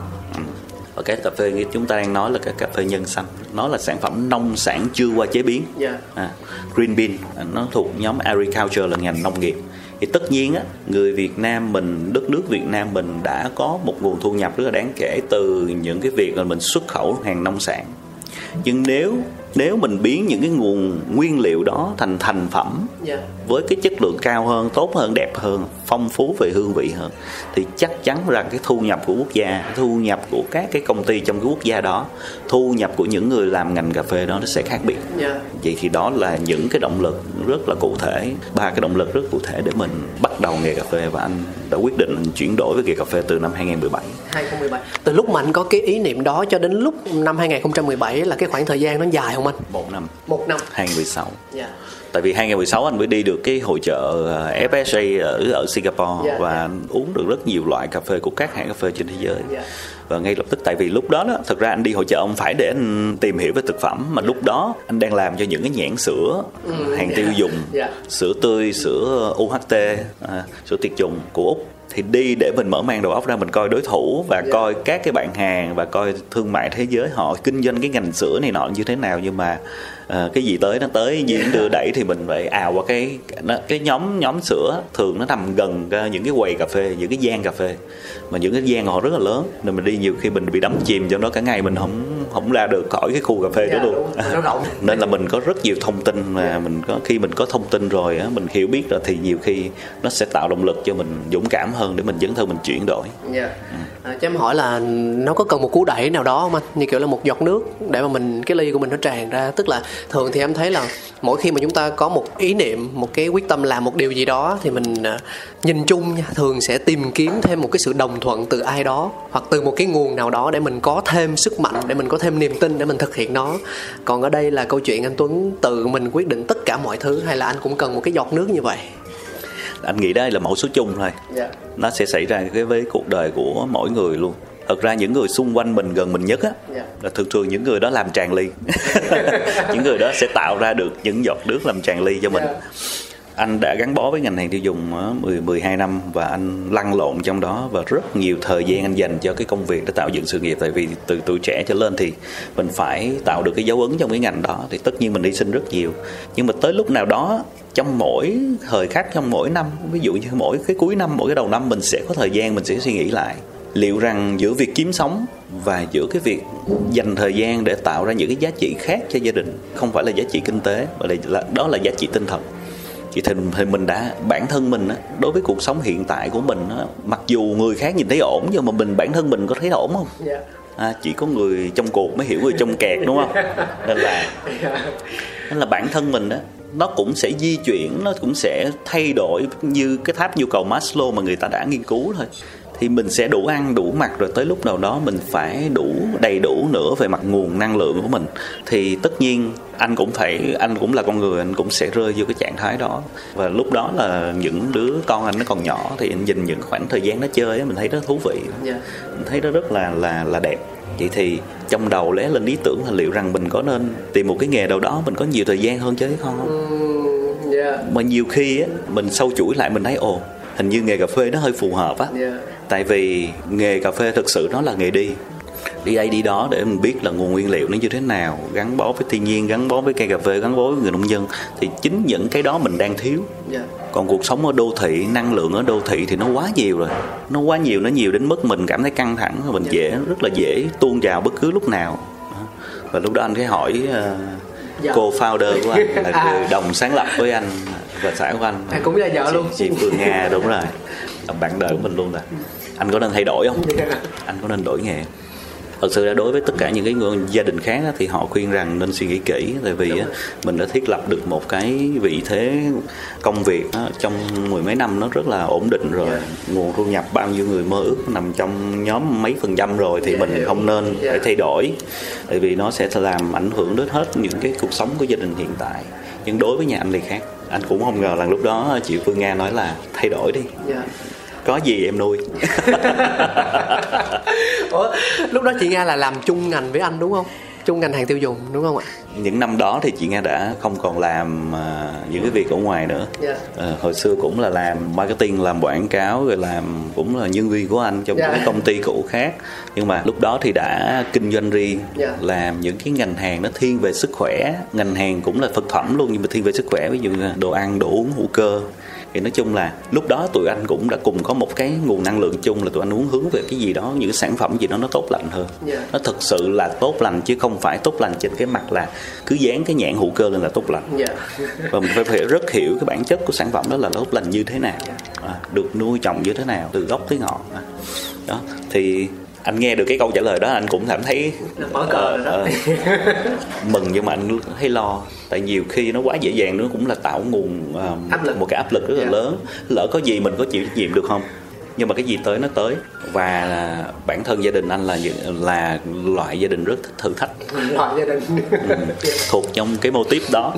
và cái cà phê chúng ta đang nói là cái cà phê nhân xanh nó là sản phẩm nông sản chưa qua chế biến. Yeah. à, green bean nó thuộc nhóm agriculture là ngành nông nghiệp thì tất nhiên á, người Việt Nam mình, đất nước Việt Nam mình đã có một nguồn thu nhập rất là đáng kể từ những cái việc là mình xuất khẩu hàng nông sản nhưng nếu nếu mình biến những cái nguồn nguyên liệu đó thành thành phẩm Yeah với cái chất lượng cao hơn tốt hơn đẹp hơn phong phú về hương vị hơn thì chắc chắn rằng cái thu nhập của quốc gia thu nhập của các cái công ty trong cái quốc gia đó thu nhập của những người làm ngành cà phê đó nó sẽ khác biệt Yeah. vậy thì đó là những cái động lực rất là cụ thể ba cái động lực rất cụ thể để mình bắt đầu nghề cà phê và anh đã quyết định chuyển đổi với nghề cà phê từ năm 2017 2017. Từ lúc mà anh có cái ý niệm đó cho đến lúc năm 2017 là cái khoảng thời gian nó dài không anh? một năm Một năm. 2016 Yeah. Tại vì 2016 anh mới đi được cái hội chợ ờ, FSA ở ở Singapore Dạ, và dạ. anh uống được rất nhiều loại cà phê của các hãng cà phê trên thế giới Dạ. và ngay lập tức tại vì lúc đó đó thật ra anh đi hội chợ không phải để anh tìm hiểu về thực phẩm mà lúc đó anh đang làm cho những cái nhãn sữa Ừ, hàng dạ. tiêu dùng Dạ. sữa tươi sữa UHT à, sữa tiệt trùng của úc thì đi để mình mở mang đầu óc ra mình coi đối thủ và Dạ. coi các cái bạn hàng và coi thương mại thế giới họ kinh doanh cái ngành sữa này nọ như thế nào nhưng mà ờ, cái gì tới nó tới gì nó đưa đẩy thì mình phải ào qua cái nó, cái nhóm nhóm sữa thường nó nằm gần cái- những cái quầy cà phê những cái gian cà phê mà những cái gian họ rất là lớn nên mình đi nhiều khi mình bị đắm chìm trong đó cả ngày mình không không ra được khỏi cái khu cà phê Dạ, đó luôn đúng, [laughs] nên là mình có rất nhiều thông tin mà mình có khi mình có thông tin rồi á mình hiểu biết rồi thì nhiều khi nó sẽ tạo động lực cho mình dũng cảm hơn để mình dấn thân mình chuyển đổi Dạ. À, cho em hỏi là nó có cần một cú đẩy nào đó không anh? Như kiểu là một giọt nước để mà mình cái ly của mình nó tràn ra. Tức là thường thì em thấy là mỗi khi mà chúng ta có một ý niệm, một cái quyết tâm làm một điều gì đó thì mình à, nhìn chung nha, thường sẽ tìm kiếm thêm một cái sự đồng thuận từ ai đó hoặc từ một cái nguồn nào đó để mình có thêm sức mạnh, để mình có thêm niềm tin để mình thực hiện nó. Còn ở đây là câu chuyện anh Tuấn tự mình quyết định tất cả mọi thứ hay là anh cũng cần một cái giọt nước như vậy? anh nghĩ đây là mẫu số chung thôi Dạ. nó sẽ xảy ra cái với cuộc đời của mỗi người luôn thật ra những người xung quanh mình gần mình nhất á Dạ. là thường thường những người đó làm tràn ly. [laughs] Những người đó sẽ tạo ra được những giọt nước làm tràn ly cho mình. Dạ. anh đã gắn bó với ngành hàng tiêu dùng á, 10 12 năm và anh lăn lộn trong đó và rất nhiều thời gian anh dành cho cái công việc để tạo dựng sự nghiệp. Tại vì từ tuổi trẻ trở lên thì mình phải tạo được cái dấu ấn trong cái ngành đó thì tất nhiên mình hy sinh rất nhiều. Nhưng mà tới lúc nào đó trong mỗi thời khắc trong mỗi năm ví dụ như mỗi cái cuối năm mỗi cái đầu năm mình sẽ có thời gian mình sẽ suy nghĩ lại liệu rằng giữa việc kiếm sống và giữa cái việc dành thời gian để tạo ra những cái giá trị khác cho gia đình không phải là giá trị kinh tế mà là, đó là giá trị tinh thần. Thì thì, mình đã bản thân mình đối với cuộc sống hiện tại của mình mặc dù người khác nhìn thấy ổn nhưng mà mình bản thân mình có thấy ổn không? Dạ. à, chỉ có người trong cuộc mới hiểu người trong kẹt đúng không? Nên là nên là bản thân mình đó nó cũng sẽ di chuyển nó cũng sẽ thay đổi như cái tháp nhu cầu Maslow mà người ta đã nghiên cứu thôi thì mình sẽ đủ ăn đủ mặc rồi tới lúc nào đó mình phải đủ đầy đủ nữa về mặt nguồn năng lượng của mình. Thì tất nhiên anh cũng phải anh cũng là con người anh cũng sẽ rơi vô cái trạng thái đó. Và lúc đó là những đứa con anh nó còn nhỏ thì anh dành những khoảng thời gian nó chơi mình thấy rất thú vị. Yeah. mình thấy nó rất là là là đẹp. Vậy thì trong đầu lé lên ý tưởng là liệu rằng mình có nên tìm một cái nghề đâu đó mình có nhiều thời gian hơn chứ không? Yeah. mà nhiều khi á mình sâu chuỗi lại mình thấy ồ hình như nghề cà phê nó hơi phù hợp á Yeah. tại vì nghề cà phê thực sự nó là nghề đi đi đây đi đó để mình biết là nguồn nguyên liệu nó như thế nào gắn bó với thiên nhiên gắn bó với cây cà phê gắn bó với người nông dân thì chính những cái đó mình đang thiếu Yeah. còn cuộc sống ở đô thị năng lượng ở đô thị thì nó quá nhiều rồi nó quá nhiều nó nhiều đến mức mình cảm thấy căng thẳng mình dễ rất là dễ tuôn trào bất cứ lúc nào và lúc đó anh cái hỏi uh, Dạ. cô founder của anh là À. [laughs] người đồng sáng lập với anh và xã của anh. À, cũng là vợ chị, luôn. chị Phương Nga đúng rồi. Là bạn đời của mình luôn là anh có nên thay đổi không? Anh có nên đổi nghề? Thật sự ra đối với tất cả những cái người gia đình khác á, thì họ khuyên rằng nên suy nghĩ kỹ tại vì á, mình đã thiết lập được một cái vị thế công việc á, trong mười mấy năm nó rất là ổn định rồi. Nguồn thu nhập bao nhiêu người mơ ước nằm trong nhóm mấy phần trăm rồi thì Dạ, mình không nên Dạ. phải thay đổi tại vì nó sẽ làm ảnh hưởng đến hết những cái cuộc sống của gia đình hiện tại. Nhưng đối với nhà anh thì khác anh cũng không ngờ là lúc đó chị Phương Nga nói là thay đổi đi Yeah. có gì em nuôi [laughs] Ủa, lúc đó chị Nga là làm chung ngành với anh đúng không? Chung ngành hàng tiêu dùng đúng không ạ? những năm đó thì chị Nga đã không còn làm à, những cái việc ở ngoài nữa Dạ. Ờ, hồi xưa cũng là làm marketing làm quảng cáo rồi làm cũng là nhân viên của anh trong Dạ. những cái công ty cũ khác nhưng mà lúc đó thì đã kinh doanh riêng Dạ. làm những cái ngành hàng nó thiên về sức khỏe ngành hàng cũng là thực phẩm luôn nhưng mà thiên về sức khỏe ví dụ như đồ ăn đồ uống hữu cơ thì nói chung là lúc đó tụi anh cũng đã cùng có một cái nguồn năng lượng chung là tụi anh muốn hướng về cái gì đó những sản phẩm gì đó nó tốt lành hơn Dạ. nó thực sự là tốt lành chứ không phải tốt lành trên cái mặt là cứ dán cái nhãn hữu cơ lên là tốt lành Dạ. và mình phải, phải rất hiểu cái bản chất của sản phẩm đó là tốt lành như thế nào à, được nuôi trồng như thế nào từ gốc tới ngọn à. đó thì anh nghe được cái câu trả lời đó anh cũng cảm thấy Mở cờ đó. ờ, mừng nhưng mà anh thấy lo tại nhiều khi nó quá dễ dàng nó cũng là tạo nguồn ờ, Áp lực. một cái áp lực rất là Dạ. lớn lỡ có gì mình có chịu trách nhiệm được không nhưng mà cái gì tới nó tới và bản thân gia đình anh là là loại gia đình rất thích thử thách [laughs] Loại gia đình. thuộc trong cái mô típ đó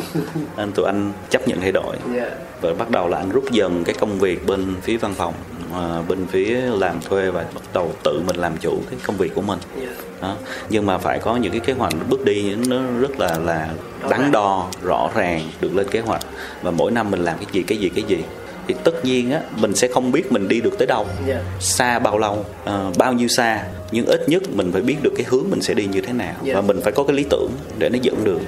nên tụi anh chấp nhận thay đổi Dạ. và bắt đầu là anh rút dần cái công việc bên phía văn phòng à, bên phía làm thuê và bắt đầu tự mình làm chủ cái công việc của mình. Dạ. đó. nhưng mà phải có những cái kế hoạch bước đi nó rất là là đắn đo rõ ràng được lên kế hoạch. Và mỗi năm mình làm cái gì cái gì cái gì. Thì tất nhiên á mình sẽ không biết mình đi được tới đâu. Dạ. xa bao lâu ờ, bao nhiêu xa. Nhưng ít nhất mình phải biết được cái hướng mình sẽ đi như thế nào. Dạ. và mình phải có cái lý tưởng để nó dẫn đường.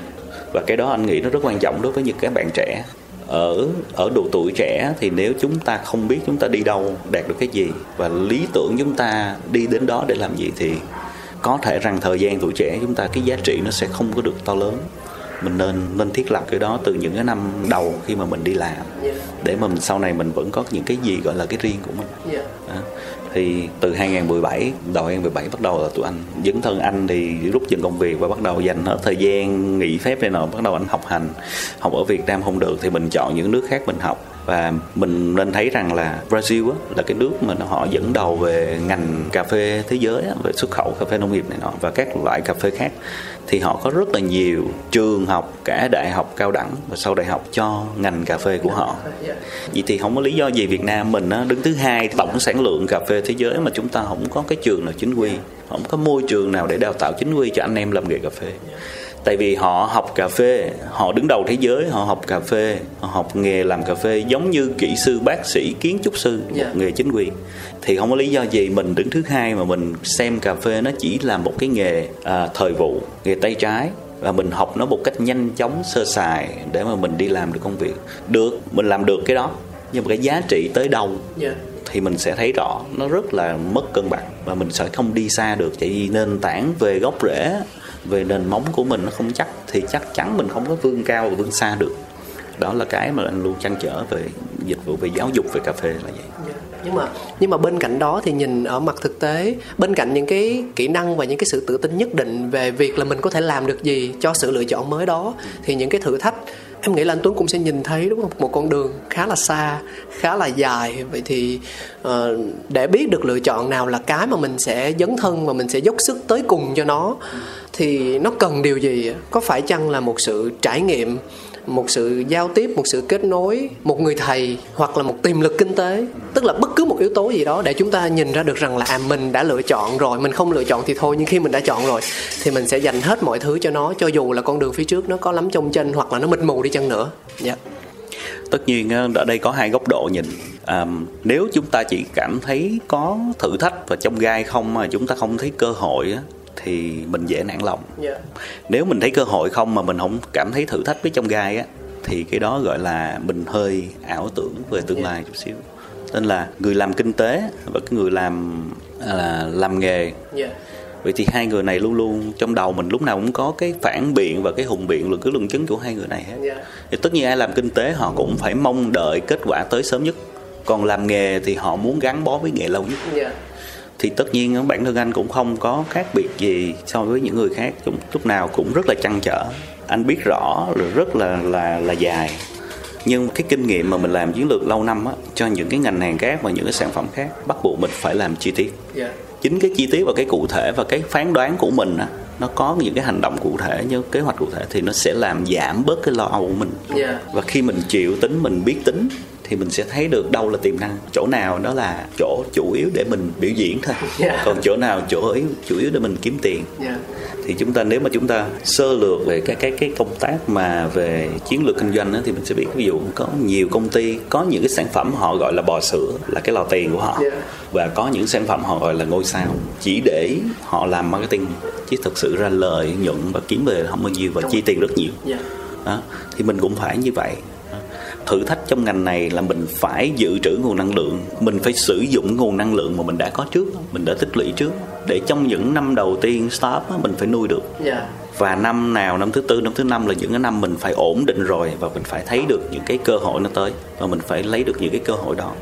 Và cái đó anh nghĩ nó rất quan trọng đối với những các bạn trẻ ở ở độ tuổi trẻ thì nếu chúng ta không biết chúng ta đi đâu đạt được cái gì và lý tưởng chúng ta đi đến đó để làm gì thì có thể rằng thời gian tuổi trẻ chúng ta cái giá trị nó sẽ không có được to lớn mình nên nên thiết lập cái đó từ những cái năm đầu khi mà mình đi làm Dạ. để mà mình sau này mình vẫn có những cái gì gọi là cái riêng của mình Dạ thì từ 2017 đầu 2017 bắt đầu là tụi anh dấn thân anh thì rút dần công việc và bắt đầu dành hết thời gian nghỉ phép này nọ bắt đầu anh học hành học ở Việt Nam không được thì mình chọn những nước khác mình học. Và mình nên thấy rằng là Brazil á, là cái nước mà nó họ dẫn đầu về ngành cà phê thế giới á, về xuất khẩu cà phê nông nghiệp này nọ và các loại cà phê khác thì họ có rất là nhiều trường học cả đại học cao đẳng và sau đại học cho ngành cà phê của họ. Vậy thì không có lý do gì Việt Nam mình á, đứng thứ hai tổng sản lượng cà phê thế giới mà chúng ta không có cái trường nào chính quy không có môi trường nào để đào tạo chính quy cho anh em làm nghề cà phê tại vì họ học cà phê họ đứng đầu thế giới họ học cà phê họ học nghề làm cà phê giống như kỹ sư bác sĩ kiến trúc sư một Dạ. nghề chính quy thì không có lý do gì mình đứng thứ hai mà mình xem cà phê nó chỉ là một cái nghề à, thời vụ nghề tay trái và mình học nó một cách nhanh chóng sơ sài để mà mình đi làm được công việc được mình làm được cái đó nhưng mà cái giá trị tới đâu Dạ thì mình sẽ thấy rõ nó rất là mất cân bằng và mình sẽ không đi xa được. Tại vì nền tảng về gốc rễ, về nền móng của mình nó không chắc, thì chắc chắn mình không có vươn cao và vươn xa được. Đó là cái mà anh luôn chăn trở về dịch vụ về giáo dục, về cà phê là vậy. Dạ. Nhưng mà nhưng mà bên cạnh đó thì nhìn ở mặt thực tế, bên cạnh những cái kỹ năng và những cái sự tự tin nhất định về việc là mình có thể làm được gì cho sự lựa chọn mới đó, thì những cái thử thách em nghĩ là anh Tuấn cũng sẽ nhìn thấy đúng không? Một con đường khá là xa khá là dài. Vậy thì uh, để biết được lựa chọn nào là cái mà mình sẽ dấn thân và mình sẽ dốc sức tới cùng cho nó thì nó cần điều gì? Có phải chăng là một sự trải nghiệm một sự giao tiếp một sự kết nối một người thầy hoặc là một tiềm lực kinh tế. Tức là bất cứ một yếu tố gì đó để chúng ta nhìn ra được rằng là à mình đã lựa chọn rồi mình không lựa chọn thì thôi nhưng khi mình đã chọn rồi thì mình sẽ dành hết mọi thứ cho nó cho dù là con đường phía trước nó có lắm trông chân hoặc là nó mịt mù đi chăng nữa. Dạ. Yeah tất nhiên ờ, ở đây có hai góc độ nhìn. À, nếu chúng ta chỉ cảm thấy có thử thách và trong gai không mà chúng ta không thấy cơ hội thì mình dễ nản lòng yeah. Dạ. nếu mình thấy cơ hội không mà mình không cảm thấy thử thách với trong gai á thì cái đó gọi là mình hơi ảo tưởng về tương yeah. Dạ. lai chút xíu nên là người làm kinh tế và cái người làm là làm nghề yeah. Dạ. vậy thì hai người này luôn luôn trong đầu mình lúc nào cũng có cái phản biện và cái hùng biện luận cứ luận chứng của hai người này hết yeah. thì tất nhiên ai làm kinh tế họ cũng phải mong đợi kết quả tới sớm nhất còn làm nghề thì họ muốn gắn bó với nghề lâu nhất yeah thì tất nhiên bản thân anh cũng không có khác biệt gì so với những người khác cũng lúc nào cũng rất là chăn trở anh biết rõ rồi rất là là là dài nhưng cái kinh nghiệm mà mình làm chiến lược lâu năm á, cho những cái ngành hàng khác và những cái sản phẩm khác bắt buộc mình phải làm chi tiết yeah. Dạ. chính cái chi tiết và cái cụ thể và cái phán đoán của mình á, nó có những cái hành động cụ thể như kế hoạch cụ thể thì nó sẽ làm giảm bớt cái lo âu của mình yeah. Dạ. và khi mình chịu tính mình biết tính thì mình sẽ thấy được đâu là tiềm năng. Chỗ nào đó là chỗ chủ yếu để mình biểu diễn thôi. Yeah. còn chỗ nào chỗ yếu chủ yếu để mình kiếm tiền. Yeah. thì chúng ta nếu mà chúng ta sơ lược về cái cái cái công tác mà về chiến lược kinh doanh đó, thì mình sẽ biết ví dụ có nhiều công ty có những cái sản phẩm họ gọi là bò sữa là cái lò tiền của họ. Yeah. và có những sản phẩm họ gọi là ngôi sao. Chỉ để họ làm marketing chứ thực sự ra lợi nhuận và kiếm về không bao nhiêu và chi tiền rất nhiều. Yeah. đó. Thì mình cũng phải như vậy thử thách trong ngành này là mình phải dự trữ nguồn năng lượng mình phải sử dụng nguồn năng lượng mà mình đã có trước mình đã tích lũy trước. Để trong những năm đầu tiên start mình phải nuôi được. Yeah dạ. và năm nào năm thứ tư năm thứ năm là những cái năm mình phải ổn định rồi và mình phải thấy được những cái cơ hội nó tới và mình phải lấy được những cái cơ hội đó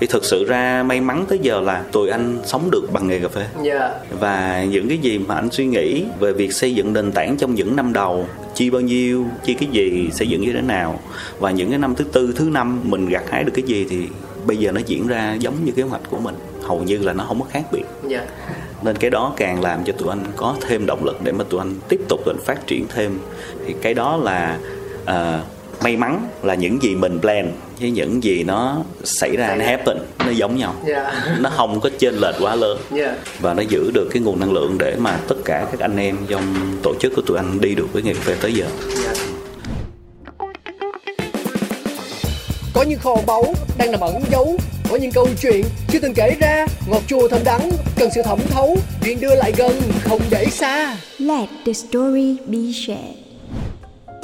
thì thực sự ra may mắn tới giờ là tụi anh sống được bằng nghề cà phê yeah. Dạ. và những cái gì mà anh suy nghĩ về việc xây dựng nền tảng trong những năm đầu chi bao nhiêu chi cái gì xây dựng như thế nào và những cái năm thứ tư thứ năm mình gặt hái được cái gì thì bây giờ nó diễn ra giống như kế hoạch của mình hầu như là nó không có khác biệt yeah. Dạ. nên cái đó càng làm cho tụi anh có thêm động lực để mà tụi anh tiếp tục tụi anh phát triển thêm thì cái đó là uh, may mắn là những gì mình plan với những gì nó xảy ra nó happen nó giống nhau yeah. Dạ. [laughs] nó không có chênh lệch quá lớn yeah. Dạ. và nó giữ được cái nguồn năng lượng để mà tất cả các anh em trong tổ chức của tụi anh đi được với nghề về tới giờ yeah. Dạ. có những kho báu đang nằm ẩn giấu có những câu chuyện chưa từng kể ra ngọt chua thơm đắng cần sự thẩm thấu chuyện đưa lại gần không để xa let the story be shared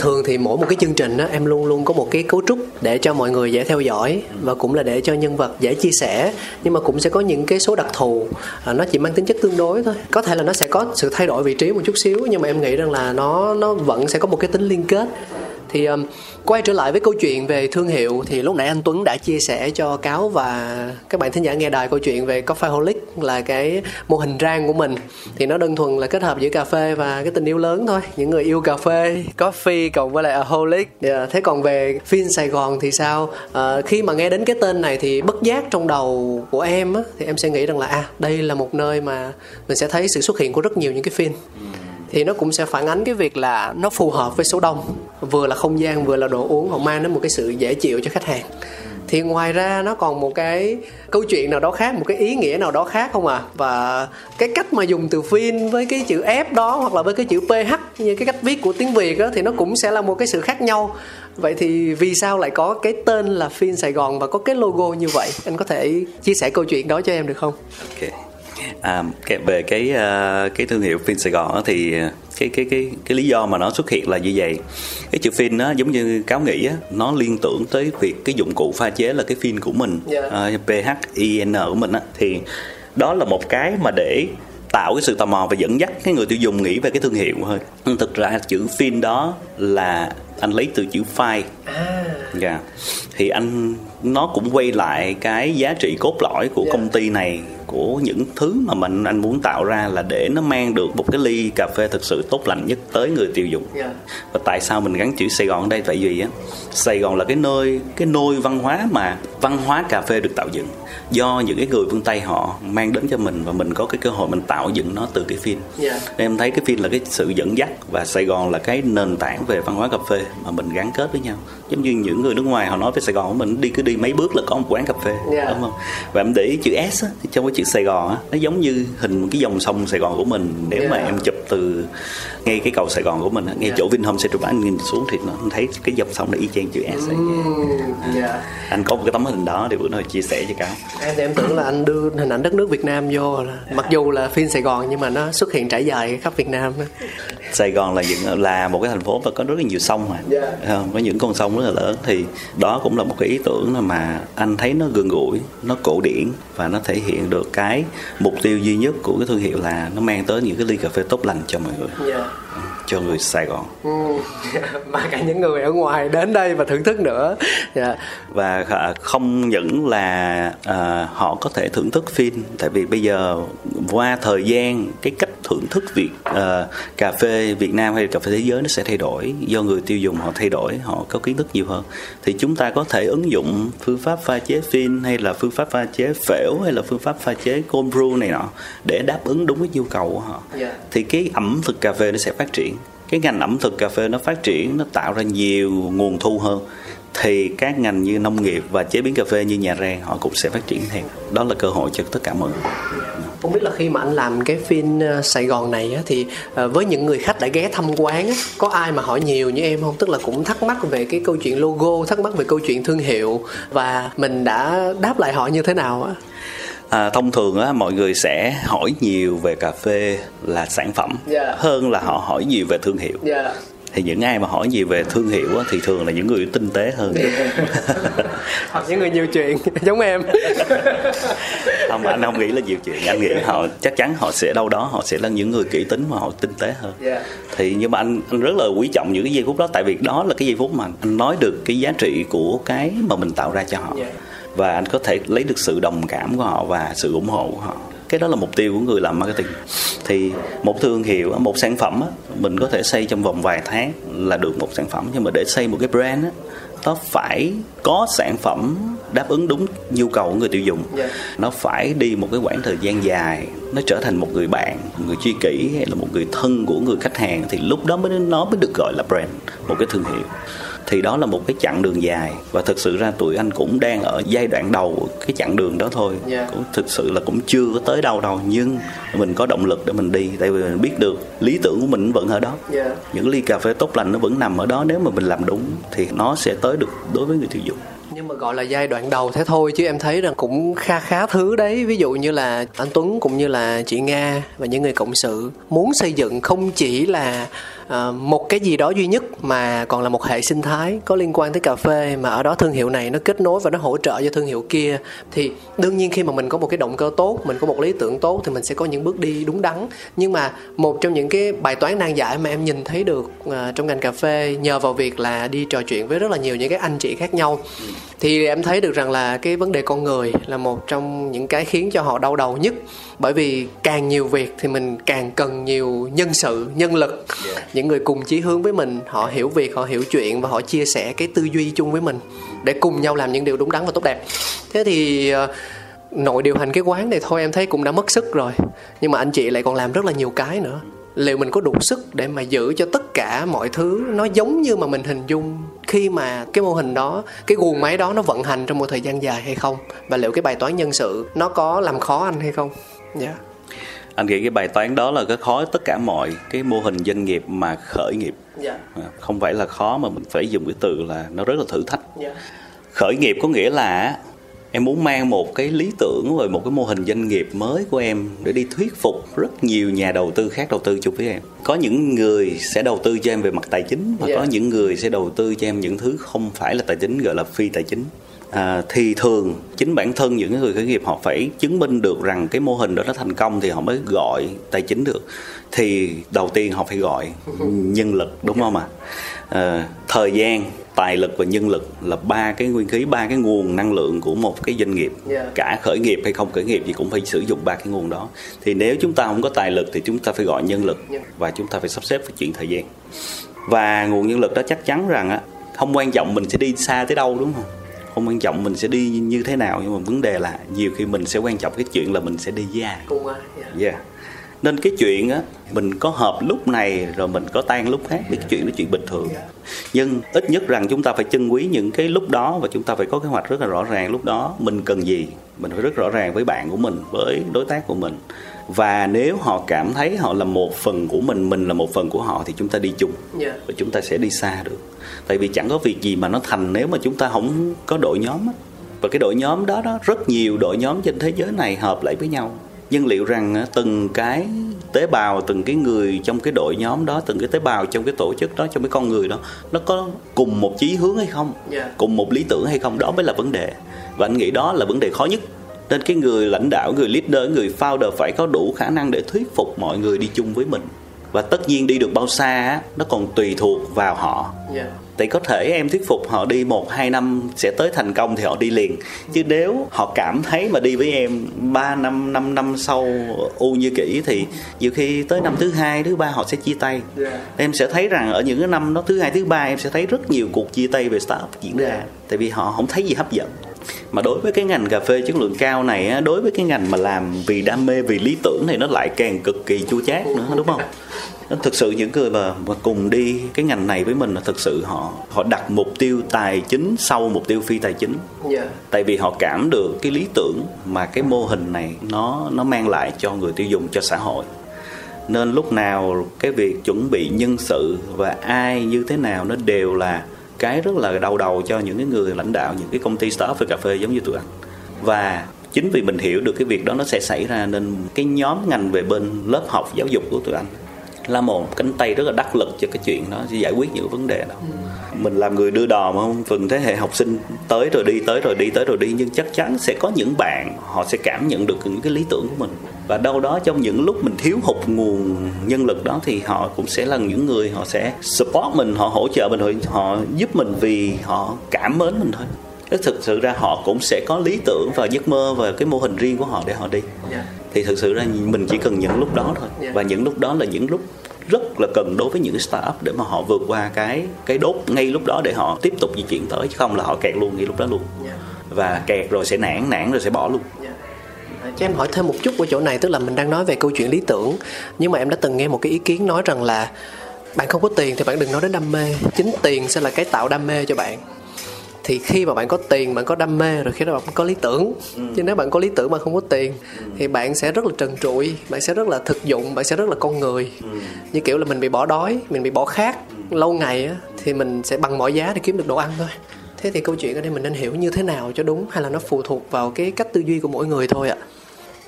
thường thì mỗi một cái chương trình đó em luôn luôn có một cái cấu trúc để cho mọi người dễ theo dõi và cũng là để cho nhân vật dễ chia sẻ. Nhưng mà cũng sẽ có những cái số đặc thù à, nó chỉ mang tính chất tương đối thôi. Có thể là nó sẽ có sự thay đổi vị trí một chút xíu nhưng mà em nghĩ rằng là nó nó vẫn sẽ có một cái tính liên kết thì um, quay trở lại với câu chuyện về thương hiệu thì lúc nãy anh Tuấn đã chia sẻ cho cáo và các bạn thính giả nghe đài câu chuyện về Coffeeholic là cái mô hình rang của mình. Thì nó đơn thuần là kết hợp giữa cà phê và cái tình yêu lớn thôi. Những người yêu cà phê coffee cộng với lại aholic. Yeah. Thế còn về phim Sài Gòn thì sao? À, khi mà nghe đến cái tên này thì bất giác trong đầu của em á, thì em sẽ nghĩ rằng là à đây là một nơi mà mình sẽ thấy sự xuất hiện của rất nhiều những cái phim thì nó cũng sẽ phản ánh cái việc là nó phù hợp với số đông, vừa là không gian, vừa là đồ uống. Họ mang đến một cái sự dễ chịu cho khách hàng. Thì ngoài ra nó còn một cái câu chuyện nào đó khác, một cái ý nghĩa nào đó khác không à và cái cách mà dùng từ phim với cái chữ f đó, hoặc là với cái chữ ph như cái cách viết của tiếng việt đó thì nó cũng sẽ là một cái sự khác nhau. Vậy thì vì sao lại có cái tên là phim sài gòn và có cái logo như vậy? Anh có thể chia sẻ câu chuyện đó cho em được không? Ok à, về cái uh, cái thương hiệu phim Sài Gòn thì cái cái cái cái lý do mà nó xuất hiện là như vậy. Cái chữ phim nó giống như cáo nghĩ á nó liên tưởng tới việc cái dụng cụ pha chế là cái phim của mình yeah. Uh, PHIN của mình á. Thì đó là một cái mà để tạo cái sự tò mò và dẫn dắt cái người tiêu dùng nghĩ về cái thương hiệu thôi. Thực ra chữ phim đó là anh lấy từ chữ phai à. Dạ. Thì anh nó cũng quay lại cái giá trị cốt lõi của Dạ. công ty này của những thứ mà mình anh muốn tạo ra là để nó mang được một cái ly cà phê thực sự tốt lành nhất tới người tiêu dùng. Dạ. và tại sao mình gắn chữ Sài Gòn ở đây? Tại vì á Sài Gòn là cái nơi cái nôi văn hóa mà văn hóa cà phê được tạo dựng do những cái người phương Tây họ mang đến cho mình và mình có cái cơ hội mình tạo dựng nó từ cái phim. Nên em thấy cái phim là cái sự dẫn dắt và Sài Gòn là cái nền tảng về văn hóa cà phê mà mình gắn kết với nhau giống như những người nước ngoài họ nói về Sài Gòn của mình đi cứ đi mấy bước là có một quán cà phê Dạ. đúng không và em để ý chữ S á, thì trong cái chữ Sài Gòn á, nó giống như hình một cái dòng sông Sài Gòn của mình nếu mà Dạ. em chụp từ ngay cái cầu Sài Gòn của mình ngay Dạ. chỗ Vinhome Central Park anh nhìn xuống thì nó thấy cái dòng sông nó y chang chữ S ấy. dạ anh có một cái tấm hình đó thì bữa nào chia sẻ cho cáo em thì em tưởng là anh đưa hình ảnh đất nước Việt Nam vô là mặc dù là phim Sài Gòn nhưng mà nó xuất hiện trải dài khắp Việt Nam đó. Sài Gòn là những là một cái thành phố mà có rất là nhiều sông mà Dạ. Không, có những con sông rất là lớn thì đó cũng là một cái ý tưởng mà anh thấy nó gần gũi nó cổ điển và nó thể hiện được cái mục tiêu duy nhất của cái thương hiệu là nó mang tới những cái ly cà phê tốt lành cho mọi người Dạ. Cho người Sài Gòn Ừ. mà cả những người ở ngoài đến đây và thưởng thức nữa dạ và khả- không những là à, họ có thể thưởng thức phim tại vì bây giờ qua thời gian cái cách thưởng thức việc à, cà phê Việt Nam hay cà phê thế giới nó sẽ thay đổi do người tiêu dùng họ thay đổi họ có kiến thức nhiều hơn thì chúng ta có thể ứng dụng phương pháp pha chế phin hay là phương pháp pha chế phễu hay là phương pháp pha chế cold brew này nọ để đáp ứng đúng cái nhu cầu của họ Dạ. thì cái ẩm thực cà phê nó sẽ phát triển. Cái ngành ẩm thực cà phê nó phát triển nó tạo ra nhiều nguồn thu hơn. Thì các ngành như nông nghiệp và chế biến cà phê như nhà rang họ cũng sẽ phát triển theo. Đó là cơ hội cho tất cả mọi người. Không biết là khi mà anh làm cái phim ờ, Sài Gòn này á, thì ờ, với những người khách đã ghé thăm quán á, có ai mà hỏi nhiều như em không? Tức là cũng thắc mắc về cái câu chuyện logo thắc mắc về câu chuyện thương hiệu và mình đã đáp lại họ như thế nào á? À, thông thường á mọi người sẽ hỏi nhiều về cà phê là sản phẩm Dạ. hơn là họ hỏi nhiều về thương hiệu. Dạ. Thì những ai mà hỏi nhiều về thương hiệu á, thì thường là những người tinh tế hơn. [laughs] Hoặc những người nhiều chuyện [laughs] giống em. Không anh không nghĩ là nhiều chuyện. Anh nghĩ họ chắc chắn họ sẽ đâu đó họ sẽ là những người kỹ tính và họ tinh tế hơn. Dạ. thì nhưng mà anh anh rất là quý trọng những cái giây phút đó. Tại vì đó là cái giây phút mà anh nói được cái giá trị của cái mà mình tạo ra cho họ. Dạ. Và anh có thể lấy được sự đồng cảm của họ và sự ủng hộ của họ. Cái đó là mục tiêu của người làm marketing. Thì một thương hiệu một sản phẩm mình có thể xây trong vòng vài tháng là được một sản phẩm. Nhưng mà để xây một cái brand nó phải có sản phẩm đáp ứng đúng nhu cầu của người tiêu dùng. Dạ. nó phải đi một cái quãng thời gian dài nó trở thành một người bạn một người tri kỷ hay là một người thân của người khách hàng thì lúc đó mới nó mới được gọi là brand một cái thương hiệu thì đó là một cái chặng đường dài. Và thực sự ra tụi anh cũng đang ở giai đoạn đầu cái chặng đường đó thôi. Dạ. cũng thực sự là cũng chưa có tới đâu đâu nhưng mình có động lực để mình đi. Tại vì mình biết được lý tưởng của mình vẫn ở đó. Dạ. những ly cà phê tốt lành nó vẫn nằm ở đó. Nếu mà mình làm đúng thì nó sẽ tới được đối với người tiêu dùng. Nhưng mà gọi là giai đoạn đầu thế thôi chứ em thấy rằng cũng kha khá thứ đấy. Ví dụ như là anh Tuấn cũng như là chị Nga và những người cộng sự muốn xây dựng không chỉ là Ờ, một cái gì đó duy nhất mà còn là một hệ sinh thái có liên quan tới cà phê mà ở đó thương hiệu này nó kết nối và nó hỗ trợ cho thương hiệu kia, thì đương nhiên khi mà mình có một cái động cơ tốt, mình có một lý tưởng tốt thì mình sẽ có những bước đi đúng đắn. Nhưng mà một trong những cái bài toán nan giải mà em nhìn thấy được ờ, trong ngành cà phê nhờ vào việc là đi trò chuyện với rất là nhiều những cái anh chị khác nhau, thì em thấy được rằng là cái vấn đề con người là một trong những cái khiến cho họ đau đầu nhất bởi vì càng nhiều việc thì mình càng cần nhiều nhân sự nhân lực. Những người cùng chí hướng với mình họ hiểu việc họ hiểu chuyện và họ chia sẻ cái tư duy chung với mình để cùng nhau làm những điều đúng đắn và tốt đẹp. Thế thì ờ, nội điều hành cái quán này thôi em thấy cũng đã mất sức rồi. Nhưng mà anh chị lại còn làm rất là nhiều cái nữa. Liệu mình có đủ sức để mà giữ cho tất cả mọi thứ nó giống như mà mình hình dung khi mà cái mô hình đó cái guồng máy đó nó vận hành trong một thời gian dài hay không? Và liệu cái bài toán nhân sự nó có làm khó anh hay không dạ. Anh nghĩ cái bài toán đó là cái khó tất cả mọi cái mô hình doanh nghiệp mà khởi nghiệp. Dạ. À, không phải là khó mà mình phải dùng cái từ là nó rất là thử thách. Dạ. Khởi nghiệp có nghĩa là em muốn mang một cái lý tưởng rồi một cái mô hình doanh nghiệp mới của em để đi thuyết phục rất nhiều nhà đầu tư khác đầu tư chung với em. Có những người sẽ đầu tư cho em về mặt tài chính và Dạ. có những người sẽ đầu tư cho em những thứ không phải là tài chính gọi là phi tài chính à, thì thường chính bản thân những người khởi nghiệp họ phải chứng minh được rằng cái mô hình đó nó thành công thì họ mới gọi tài chính được. Thì đầu tiên họ phải gọi nhân lực đúng không ạ? À, thời gian tài lực và nhân lực là ba cái nguyên khí ba cái nguồn năng lượng của một cái doanh nghiệp. Yeah. cả khởi nghiệp hay không khởi nghiệp thì cũng phải sử dụng ba cái nguồn đó. Thì nếu chúng ta không có tài lực thì chúng ta phải gọi nhân lực Yeah. và chúng ta phải sắp xếp cái chuyện thời gian. Và nguồn nhân lực đó chắc chắn rằng á không quan trọng mình sẽ đi xa tới đâu đúng không không quan trọng mình sẽ đi như thế nào nhưng mà vấn đề là nhiều khi mình sẽ quan trọng cái chuyện là mình sẽ đi với ai cùng ai yeah. Yeah. Nên cái chuyện á mình có hợp lúc này rồi mình có tan lúc khác thì cái chuyện đó chuyện bình thường. Nhưng ít nhất rằng chúng ta phải trân quý những cái lúc đó và chúng ta phải có kế hoạch rất là rõ ràng lúc đó mình cần gì. Mình phải rất rõ ràng với bạn của mình, với đối tác của mình. Và nếu họ cảm thấy họ là một phần của mình, mình là một phần của họ thì chúng ta đi chung Yeah. và chúng ta sẽ đi xa được. Tại vì chẳng có việc gì mà nó thành nếu mà chúng ta không có đội nhóm á. Và cái đội nhóm đó đó rất nhiều đội nhóm trên thế giới này hợp lại với nhau nhưng liệu rằng từng cái tế bào từng cái người trong cái đội nhóm đó từng cái tế bào trong cái tổ chức đó trong cái con người đó nó có cùng một chí hướng hay không Yeah. cùng một lý tưởng hay không đó mới là vấn đề và anh nghĩ đó là vấn đề khó nhất nên cái người lãnh đạo người leader người founder phải có đủ khả năng để thuyết phục mọi người đi chung với mình và tất nhiên đi được bao xa nó còn tùy thuộc vào họ Yeah. thì có thể em thuyết phục họ đi một hai năm sẽ tới thành công thì họ đi liền chứ nếu họ cảm thấy mà đi với em 3 năm 5 năm sau u như kỹ thì nhiều khi tới năm thứ hai thứ ba họ sẽ chia tay Yeah. em sẽ thấy rằng ở những cái năm đó thứ hai thứ ba em sẽ thấy rất nhiều cuộc chia tay về startup diễn ra Yeah. tại vì họ không thấy gì hấp dẫn mà đối với cái ngành cà phê chất lượng cao này á, đối với cái ngành mà làm vì đam mê vì lý tưởng này nó lại càng cực kỳ chua chát nữa đúng không? Nó thực sự những người mà, mà cùng đi cái ngành này với mình là thực sự họ họ đặt mục tiêu tài chính sau mục tiêu phi tài chính. Yeah. tại vì họ cảm được cái lý tưởng mà cái mô hình này nó nó mang lại cho người tiêu dùng cho xã hội. Nên lúc nào cái việc chuẩn bị nhân sự và ai như thế nào nó đều là cái rất là đau đầu cho những cái người lãnh đạo những cái công ty startup về cà phê giống như tụi anh. Và chính vì mình hiểu được cái việc đó nó sẽ xảy ra nên cái nhóm ngành về bên lớp học giáo dục của tụi anh là một cánh tay rất là đắc lực cho cái chuyện đó, để giải quyết những vấn đề đó. Mình làm người đưa đò mà không phần thế hệ học sinh tới rồi đi, tới rồi đi, tới rồi đi, nhưng chắc chắn sẽ có những bạn họ sẽ cảm nhận được những cái lý tưởng của mình và đâu đó trong những lúc mình thiếu hụt nguồn nhân lực đó thì họ cũng sẽ là những người họ sẽ support mình họ hỗ trợ mình họ, giúp mình vì họ cảm mến mình thôi thực sự ra họ cũng sẽ có lý tưởng và giấc mơ và cái mô hình riêng của họ để họ đi Yeah. thì thực sự ra mình chỉ cần những lúc đó thôi Yeah. và những lúc đó là những lúc rất là cần đối với những startup để mà họ vượt qua cái cái đốt ngay lúc đó để họ tiếp tục di chuyển tới chứ không là họ kẹt luôn ngay lúc đó luôn Yeah. và kẹt rồi sẽ nản nản rồi sẽ bỏ luôn Cho em hỏi thêm một chút ở chỗ này tức là mình đang nói về câu chuyện lý tưởng nhưng mà em đã từng nghe một cái ý kiến nói rằng là bạn không có tiền thì bạn đừng nói đến đam mê chính tiền sẽ là cái tạo đam mê cho bạn. Thì khi mà bạn có tiền bạn có đam mê rồi khi đó bạn có lý tưởng. Chứ nếu bạn có lý tưởng mà không có tiền thì bạn sẽ rất là trần trụi bạn sẽ rất là thực dụng bạn sẽ rất là con người. Như kiểu là mình bị bỏ đói mình bị bỏ khát lâu ngày á thì mình sẽ bằng mọi giá để kiếm được đồ ăn thôi. Thế thì câu chuyện ở đây mình nên hiểu như thế nào cho đúng hay là nó phụ thuộc vào cái cách tư duy của mỗi người thôi ạ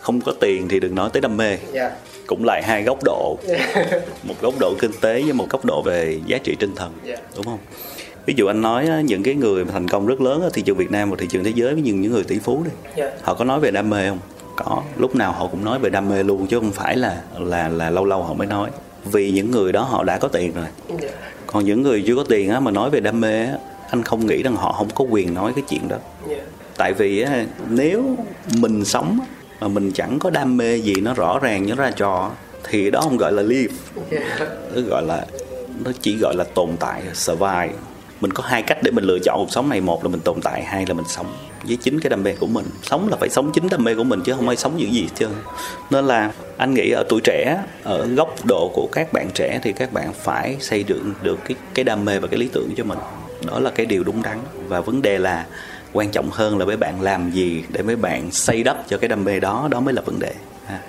không có tiền thì đừng nói tới đam mê. Dạ. Cũng lại hai góc độ. Một góc độ kinh tế với một góc độ về giá trị tinh thần. Yeah. đúng không? Ví dụ anh nói những cái người mà thành công rất lớn ở thị trường Việt Nam và thị trường thế giới với những những người tỷ phú đi. Yeah. họ có nói về đam mê không? Có. Lúc nào họ cũng nói về đam mê luôn chứ không phải là là là lâu lâu họ mới nói. Vì những người đó họ đã có tiền rồi. Dạ. Còn những người chưa có tiền á mà nói về đam mê á anh không nghĩ rằng họ không có quyền nói cái chuyện đó. Dạ. Tại vì á, nếu mình sống mà mình chẳng có đam mê gì nó rõ ràng nó ra trò, thì đó không gọi là live. Nó gọi là, nó chỉ gọi là tồn tại, survive. Mình có hai cách để mình lựa chọn cuộc sống này. Một là mình tồn tại, hai là mình sống với chính cái đam mê của mình. Sống là phải sống chính đam mê của mình chứ không ai sống những gì hết trơn. Nên là anh nghĩ ở tuổi trẻ, ở góc độ của các bạn trẻ thì các bạn phải xây dựng được cái cái đam mê và cái lý tưởng cho mình. Đó là cái điều đúng đắn. Và vấn đề là quan trọng hơn là mấy bạn làm gì để mấy bạn xây đắp cho cái đam mê đó đó mới là vấn đề ha.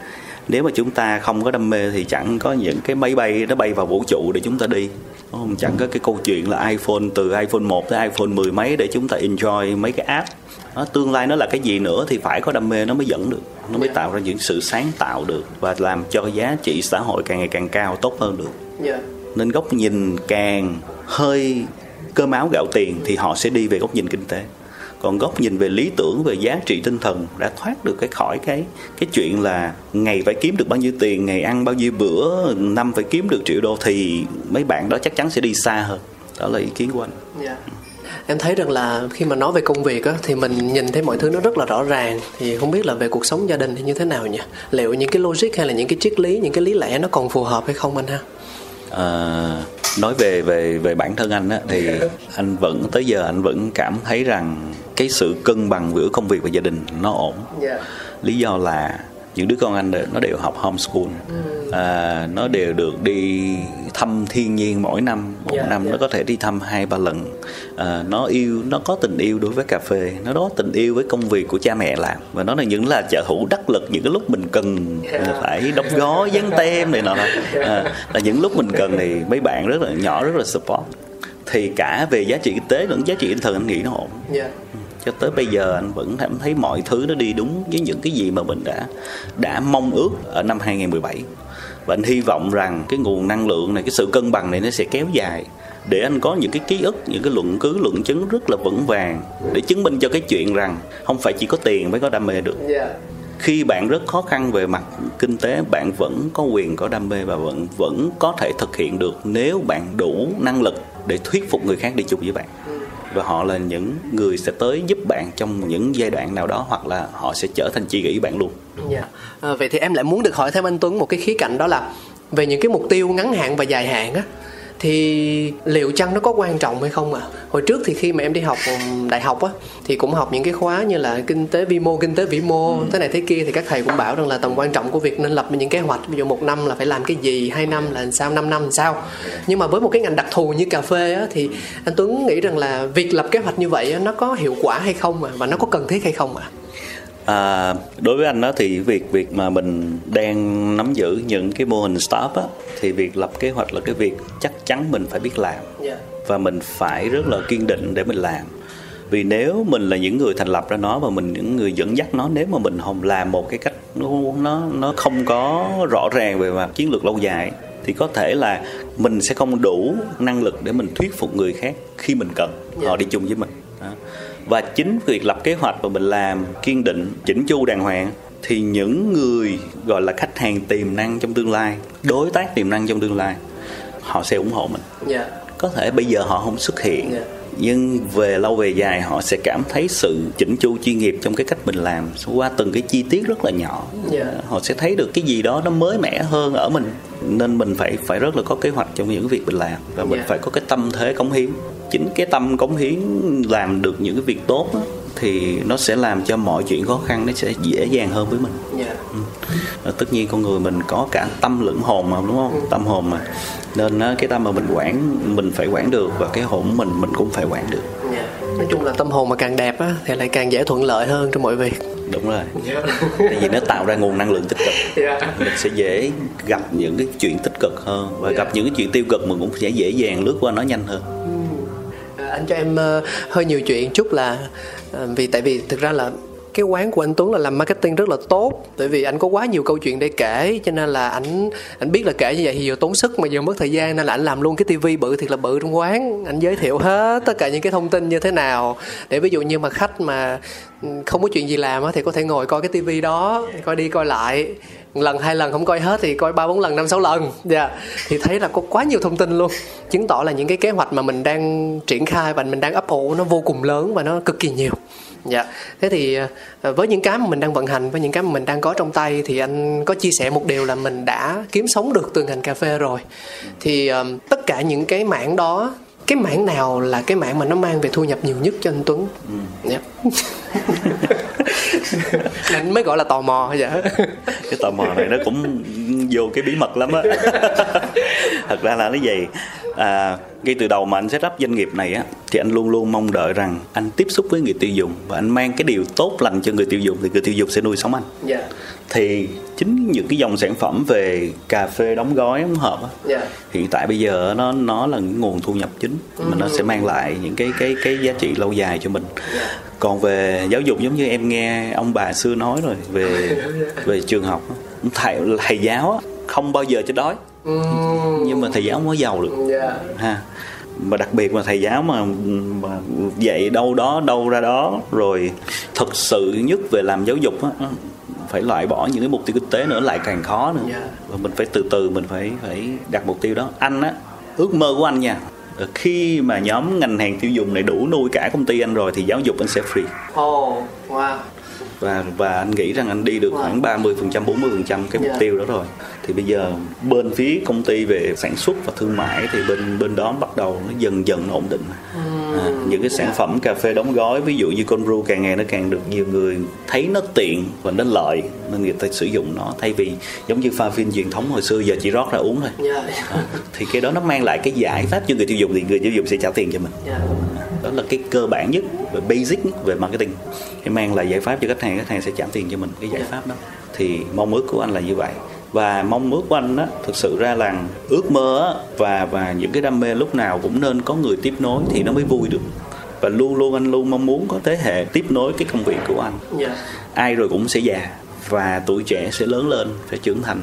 nếu mà chúng ta không có đam mê thì chẳng có những cái máy bay nó bay vào vũ trụ để chúng ta đi đúng không? chẳng có cái câu chuyện là iPhone từ iPhone 1 tới iPhone 10 mấy để chúng ta enjoy mấy cái app đó, tương lai nó là cái gì nữa thì phải có đam mê nó mới dẫn được nó mới tạo ra những sự sáng tạo được và làm cho giá trị xã hội càng ngày càng cao tốt hơn được dạ nên góc nhìn càng hơi cơm áo gạo tiền thì họ sẽ đi về góc nhìn kinh tế còn góc nhìn về lý tưởng về giá trị tinh thần đã thoát được cái khỏi cái cái chuyện là ngày phải kiếm được bao nhiêu tiền ngày ăn bao nhiêu bữa năm phải kiếm được triệu đô thì mấy bạn đó chắc chắn sẽ đi xa hơn. Đó là ý kiến của anh. Dạ. em thấy rằng là khi mà nói về công việc á thì mình nhìn thấy mọi thứ nó rất là rõ ràng. Thì không biết là về cuộc sống gia đình thì như thế nào nhỉ? Liệu những cái logic hay là những cái triết lý những cái lý lẽ nó còn phù hợp hay không anh ha? À, nói về về về bản thân anh á thì anh vẫn tới giờ anh vẫn cảm thấy rằng cái sự cân bằng giữa công việc và gia đình nó ổn. Dạ. Lý do là những đứa con anh đều- nó đều học homeschool. À, nó đều được đi thăm thiên nhiên mỗi năm. Một Dạ, năm dạ. nó có thể đi thăm hai ba lần. À, nó yêu nó có tình yêu đối với cà phê. Nó có tình yêu với công việc của cha mẹ làm. Và nó là những là trợ thủ đắc lực những cái lúc mình cần. Dạ. phải đóng gói dán tem này nọ. [laughs] À, là những lúc mình cần thì mấy bạn rất là nhỏ rất là support. Thì cả về giá trị kinh tế lẫn giá trị tinh thần anh nghĩ nó ổn. Dạ cho tới bây giờ anh vẫn cảm thấy mọi thứ nó đi đúng với những cái gì mà mình đã đã mong ước ở năm 2017 và anh hy vọng rằng cái nguồn năng lượng này cái sự cân bằng này nó sẽ kéo dài để anh có những cái ký ức những cái luận cứ luận chứng rất là vững vàng để chứng minh cho cái chuyện rằng không phải chỉ có tiền mới có đam mê được. Dạ. Khi bạn rất khó khăn về mặt kinh tế bạn vẫn có quyền có đam mê và vẫn vẫn có thể thực hiện được nếu bạn đủ năng lực để thuyết phục người khác đi chung với bạn và họ là những người sẽ tới giúp bạn trong những giai đoạn nào đó hoặc là họ sẽ trở thành tri kỷ bạn luôn Dạ. À, vậy thì em lại muốn được hỏi thêm anh Tuấn một cái khía cạnh đó là về những cái mục tiêu ngắn hạn và dài hạn á thì liệu chăng nó có quan trọng hay không ạ? À? Hồi trước thì khi mà em đi học ừm, đại học á thì cũng học những cái khóa như là kinh tế vi mô, kinh tế vĩ mô, thế này thế kia thì các thầy cũng bảo rằng là tầm quan trọng của việc nên lập những kế hoạch ví dụ một năm là phải làm cái gì, hai năm là làm sao, năm năm làm sao. Nhưng mà với một cái ngành đặc thù như cà phê á thì anh Tuấn nghĩ rằng là việc lập kế hoạch như vậy á, nó có hiệu quả hay không ạ? Và nó có cần thiết hay không ạ? À, đối với anh đó thì việc việc mà mình đang nắm giữ những cái mô hình startup á, thì việc lập kế hoạch là cái việc chắc chắn mình phải biết làm. Dạ. và mình phải rất là kiên định để mình làm. Vì nếu mình là những người thành lập ra nó và mình những người dẫn dắt nó nếu mà mình không làm một cái cách nó nó nó không có rõ ràng về mặt chiến lược lâu dài thì có thể là mình sẽ không đủ năng lực để mình thuyết phục người khác khi mình cần. Họ đi chung với mình. Đó. Và chính việc lập kế hoạch và mình làm kiên định chỉnh chu đàng hoàng thì những người gọi là khách hàng tiềm năng trong tương lai đối tác tiềm năng trong tương lai họ sẽ ủng hộ mình Dạ. có thể bây giờ họ không xuất hiện Dạ. nhưng về lâu về dài họ sẽ cảm thấy sự chỉnh chu chuyên nghiệp trong cái cách mình làm qua từng cái chi tiết rất là nhỏ Dạ. họ sẽ thấy được cái gì đó nó mới mẻ hơn ở mình nên mình phải phải rất là có kế hoạch trong những việc mình làm và mình Dạ. phải có cái tâm thế cống hiến chính cái tâm cống hiến làm được những cái việc tốt á, thì nó sẽ làm cho mọi chuyện khó khăn nó sẽ dễ dàng hơn với mình. Dạ. Ờ, tất nhiên con người mình có cả tâm lẫn hồn mà đúng không? Tâm hồn mà. Nên á, cái tâm mà mình quản mình phải quản được và cái hồn mình mình cũng phải quản được. Dạ. Nói chung là tâm hồn mà càng đẹp á thì lại càng dễ thuận lợi hơn trong mọi việc. đúng rồi. Tại vì nó tạo ra nguồn năng lượng tích cực. Dạ. mình sẽ dễ gặp những cái chuyện tích cực hơn. Và Dạ. gặp những cái chuyện tiêu cực mình cũng sẽ dễ dàng lướt qua nó nhanh hơn. À, anh cho em ờ, hơi nhiều chuyện chút là ờ, vì tại vì thực ra là cái quán của anh Tuấn là làm marketing rất là tốt. Bởi vì anh có quá nhiều câu chuyện để kể, cho nên là anh anh biết là kể như vậy thì vừa tốn sức mà vừa mất thời gian, nên là anh làm luôn cái tivi bự, thiệt là bự trong quán. Anh giới thiệu hết tất cả những cái thông tin như thế nào. Để ví dụ như mà khách mà không có chuyện gì làm á thì có thể ngồi coi cái tivi đó, coi đi coi lại. Lần, hai lần không coi hết thì coi ba, bốn lần, năm, sáu lần. Dạ. Thì thấy là có quá nhiều thông tin luôn. Chứng tỏ là những cái kế hoạch mà mình đang triển khai và mình đang ấp ủ nó vô cùng lớn và nó cực kỳ nhiều dạ. Thế thì ờ, với những cái mà mình đang vận hành với những cái mà mình đang có trong tay thì anh có chia sẻ một điều là mình đã kiếm sống được từ ngành cà phê rồi. Thì ờ, tất cả những cái mảng đó cái mảng nào là cái mảng mà nó mang về thu nhập nhiều nhất cho anh Tuấn? Dạ. [laughs] nên mới gọi là tò mò dạ. Cái tò mò này nó cũng vô cái bí mật lắm á [laughs] thật ra là nó vậy à, ngay từ đầu mà anh set up doanh nghiệp này á thì anh luôn luôn mong đợi rằng anh tiếp xúc với người tiêu dùng và anh mang cái điều tốt lành cho người tiêu dùng thì người tiêu dùng sẽ nuôi sống anh. Dạ. Thì chính những cái dòng sản phẩm về cà phê đóng gói đóng hộp á dạ. hiện tại bây giờ nó nó là nguồn thu nhập chính mà nó sẽ mang lại những cái cái cái giá trị lâu dài cho mình. Còn về giáo dục giống như em nghe ông bà xưa nói rồi về về trường học thầy thầy giáo không bao giờ chết đói nhưng mà thầy giáo có giàu được. Dạ. Ha. Mà đặc biệt mà thầy giáo mà, mà dạy đâu đó đâu ra đó rồi thực sự nhất về làm giáo dục á phải loại bỏ những cái mục tiêu kinh tế nữa lại càng khó nữa. Dạ. và mình phải từ từ mình phải phải đặt mục tiêu đó. Anh á ước mơ của anh nha khi mà nhóm ngành hàng tiêu dùng này đủ nuôi cả công ty anh rồi thì giáo dục anh sẽ free. Ồ, wow. Và và anh nghĩ rằng anh đi được khoảng 30 phần trăm 40 phần trăm cái mục Dạ. tiêu đó rồi. Thì bây giờ bên phía công ty về sản xuất và thương mại thì bên bên đó bắt đầu nó dần dần nó ổn định à, những cái sản phẩm cà phê đóng gói ví dụ như con brew càng ngày nó càng được nhiều người thấy nó tiện và nó lợi nên người ta sử dụng nó. Thay vì giống như pha phiên truyền thống hồi xưa giờ chỉ rót ra uống thôi. Dạ. à, thì cái đó nó mang lại cái giải pháp cho người tiêu dùng thì người tiêu dùng sẽ trả tiền cho mình. Dạ. đó là cái cơ bản nhất và basic nhất về marketing. Cái mang lại giải pháp cho khách hàng khách hàng sẽ trả tiền cho mình. Cái giải pháp đó. Thì mong ước của anh là như vậy và mong ước của anh á thực sự ra là ước mơ á, và và những cái đam mê lúc nào cũng nên có người tiếp nối thì nó mới vui được và luôn luôn anh luôn mong muốn có thế hệ tiếp nối cái công việc của anh Dạ. ai rồi cũng sẽ già và tuổi trẻ sẽ lớn lên phải trưởng thành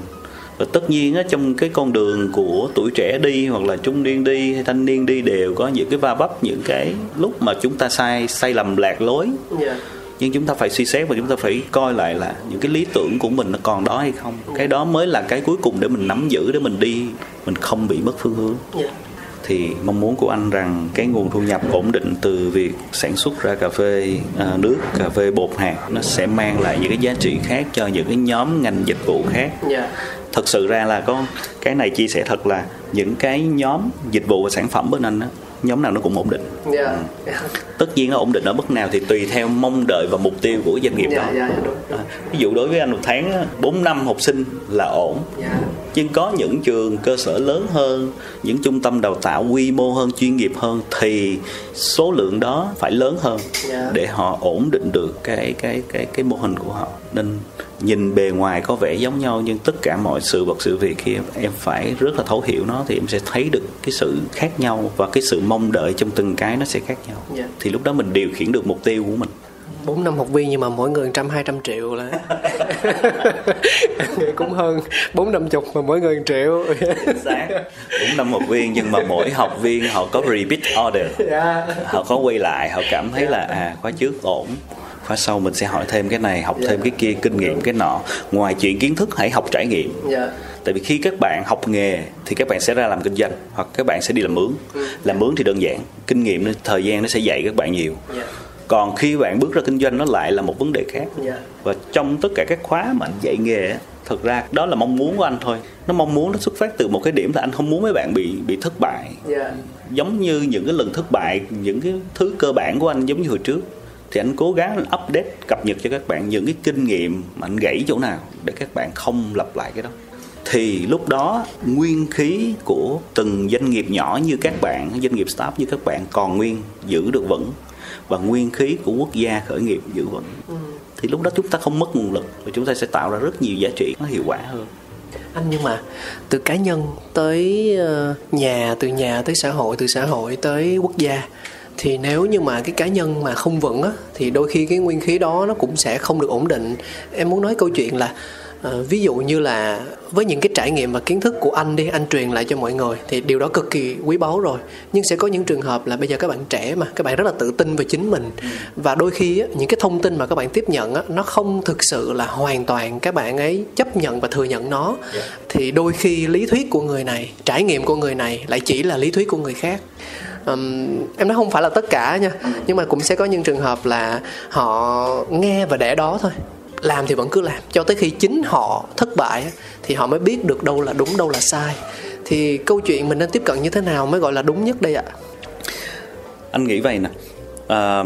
và tất nhiên á, trong cái con đường của tuổi trẻ đi hoặc là trung niên đi hay thanh niên đi đều có những cái va vấp những cái lúc mà chúng ta sai sai lầm lạc lối Dạ. Nhưng chúng ta phải suy xét và chúng ta phải coi lại là những cái lý tưởng của mình nó còn đó hay không. Cái đó mới là cái cuối cùng để mình nắm giữ để mình đi. Mình không bị mất phương hướng. Dạ. thì mong muốn của anh rằng cái nguồn thu nhập ổn định từ việc sản xuất ra cà phê à, nước cà phê bột hạt nó sẽ mang lại những cái giá trị khác cho những cái nhóm ngành dịch vụ khác. Dạ. thật sự ra là có cái này chia sẻ thật là những cái nhóm dịch vụ và sản phẩm bên anh á nhóm nào nó cũng ổn định Dạ. tất nhiên nó ổn định ở mức nào thì tùy theo mong đợi và mục tiêu của doanh nghiệp đó Dạ, dạ, đúng. à, ví dụ đối với anh một tháng á, 4 năm học sinh là ổn Dạ. nhưng có những trường cơ sở lớn hơn những trung tâm đào tạo quy mô hơn chuyên nghiệp hơn thì số lượng đó phải lớn hơn Dạ. để họ ổn định được cái cái cái cái mô hình của họ nên nhìn bề ngoài có vẻ giống nhau nhưng tất cả mọi sự vật sự việc khi em, phải rất là thấu hiểu nó thì em sẽ thấy được cái sự khác nhau và cái sự mong đợi trong từng cái nó sẽ khác nhau. Dạ. thì lúc đó mình điều khiển được mục tiêu của mình. Bốn năm học viên nhưng mà mỗi người trăm hai trăm triệu là [laughs] [laughs] cũng hơn bốn năm chục mà mỗi người một triệu. Xác. Cũng năm học viên nhưng mà mỗi học viên họ có repeat order. Dạ. Họ có quay lại họ cảm thấy là à khóa trước ổn khóa sau mình sẽ hỏi thêm cái này học thêm cái kia kinh nghiệm cái nọ. Ngoài chuyện kiến thức hãy học trải nghiệm. Dạ. Tại vì khi các bạn học nghề thì các bạn sẽ ra làm kinh doanh hoặc các bạn sẽ đi làm mướn. Làm mướn thì đơn giản kinh nghiệm nó- thời gian nó sẽ dạy các bạn nhiều. Dạ. Còn khi bạn bước ra kinh doanh nó lại là một vấn đề khác. Dạ. Và trong tất cả các khóa mà anh dạy nghề á, thật ra đó là mong muốn của anh thôi. Nó mong muốn nó xuất phát từ một cái điểm là anh không muốn mấy bạn bị bị thất bại. Dạ. Giống như những cái lần thất bại những cái thứ cơ bản của anh giống như hồi trước thì anh cố gắng update cập nhật cho các bạn những cái kinh nghiệm mà anh gãy chỗ nào để các bạn không lặp lại cái đó. Thì lúc đó nguyên khí của từng doanh nghiệp nhỏ như các bạn doanh nghiệp startup như các bạn còn nguyên giữ được vững. Và nguyên khí của quốc gia khởi nghiệp giữ vững. Thì lúc đó chúng ta không mất nguồn lực và chúng ta sẽ tạo ra rất nhiều giá trị nó hiệu quả hơn. Anh nhưng mà từ cá nhân tới ờ, nhà từ nhà tới xã hội từ xã hội tới quốc gia thì nếu như mà cái cá nhân mà không vững á thì đôi khi cái nguyên khí đó nó cũng sẽ không được ổn định. Em muốn nói câu chuyện là ờ, ví dụ như là với những cái trải nghiệm và kiến thức của anh đi anh truyền lại cho mọi người thì điều đó cực kỳ quý báu rồi. Nhưng sẽ có những trường hợp là bây giờ các bạn trẻ mà các bạn rất là tự tin về chính mình. Và đôi khi á, những cái thông tin mà các bạn tiếp nhận á, nó không thực sự là hoàn toàn các bạn ấy chấp nhận và thừa nhận nó. Thì đôi khi lý thuyết của người này trải nghiệm của người này lại chỉ là lý thuyết của người khác Ừm, em nói không phải là tất cả nha nhưng mà cũng sẽ có những trường hợp là họ nghe và để đó thôi. Làm thì vẫn cứ làm cho tới khi chính họ thất bại thì họ mới biết được đâu là đúng đâu là sai. Thì câu chuyện mình nên tiếp cận như thế nào mới gọi là đúng nhất đây ạ? Anh nghĩ vậy nè. À,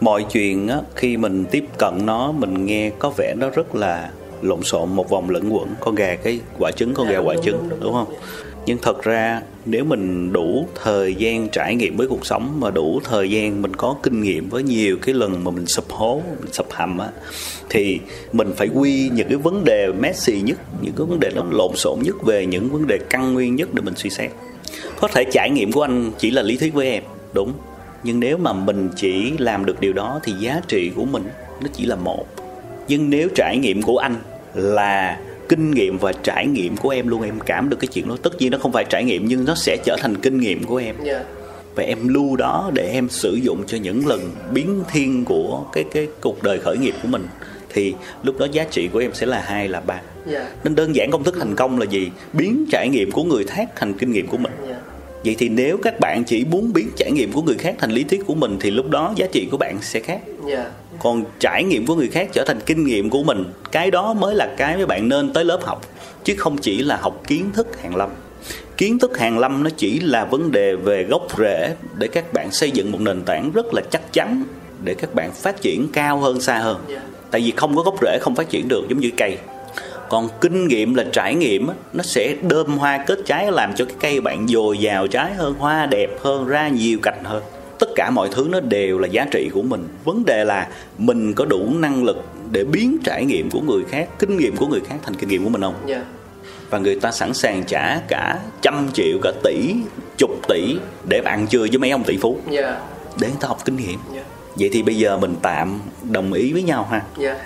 mọi chuyện á, khi mình tiếp cận nó mình nghe có vẻ nó rất là lộn xộn một vòng lẫn quẩn con gà cái quả trứng con gà quả trứng đúng. không nhưng thật ra, nếu mình đủ thời gian trải nghiệm với cuộc sống và đủ thời gian mình có kinh nghiệm với nhiều cái lần mà mình sụp hố, mình sụp hầm á, thì mình phải quy những cái vấn đề messy nhất, những cái vấn đề nó lộn xộn nhất về những vấn đề căn nguyên nhất để mình suy xét. Có thể trải nghiệm của anh chỉ là lý thuyết với em, đúng. Nhưng nếu mà mình chỉ làm được điều đó thì giá trị của mình nó chỉ là một. Nhưng nếu trải nghiệm của anh là kinh nghiệm và trải nghiệm của em luôn em cảm được cái chuyện đó. Tất nhiên nó không phải trải nghiệm nhưng nó sẽ trở thành kinh nghiệm của em. Dạ. Và em lưu đó để em sử dụng cho những lần biến thiên của cái cái cuộc đời khởi nghiệp của mình. Thì lúc đó giá trị của em sẽ là hai là ba. Dạ. Nên đơn giản công thức thành công là gì? Biến trải nghiệm của người khác thành kinh nghiệm của mình. Dạ vậy thì nếu các bạn chỉ muốn biến trải nghiệm của người khác thành lý thuyết của mình thì lúc đó giá trị của bạn sẽ khác. Dạ. Còn trải nghiệm của người khác trở thành kinh nghiệm của mình cái đó mới là cái mấy bạn nên tới lớp học chứ không chỉ là học kiến thức hàng lâm. Kiến thức hàng lâm nó chỉ là vấn đề về gốc rễ để các bạn xây dựng một nền tảng rất là chắc chắn để các bạn phát triển cao hơn xa hơn. Tại vì không có gốc rễ không phát triển được giống như cây còn kinh nghiệm là trải nghiệm nó sẽ đơm hoa kết trái làm cho cái cây bạn dồi dào trái hơn hoa đẹp hơn ra nhiều cành hơn. Tất cả mọi thứ nó đều là giá trị của mình. Vấn đề là mình có đủ năng lực để biến trải nghiệm của người khác kinh nghiệm của người khác thành kinh nghiệm của mình không? Dạ. Và người ta sẵn sàng trả cả trăm triệu cả tỷ chục tỷ để bạn chơi với mấy ông tỷ phú. Dạ. Để người ta học kinh nghiệm. Dạ vậy thì bây giờ mình tạm đồng ý với nhau ha. Dạ.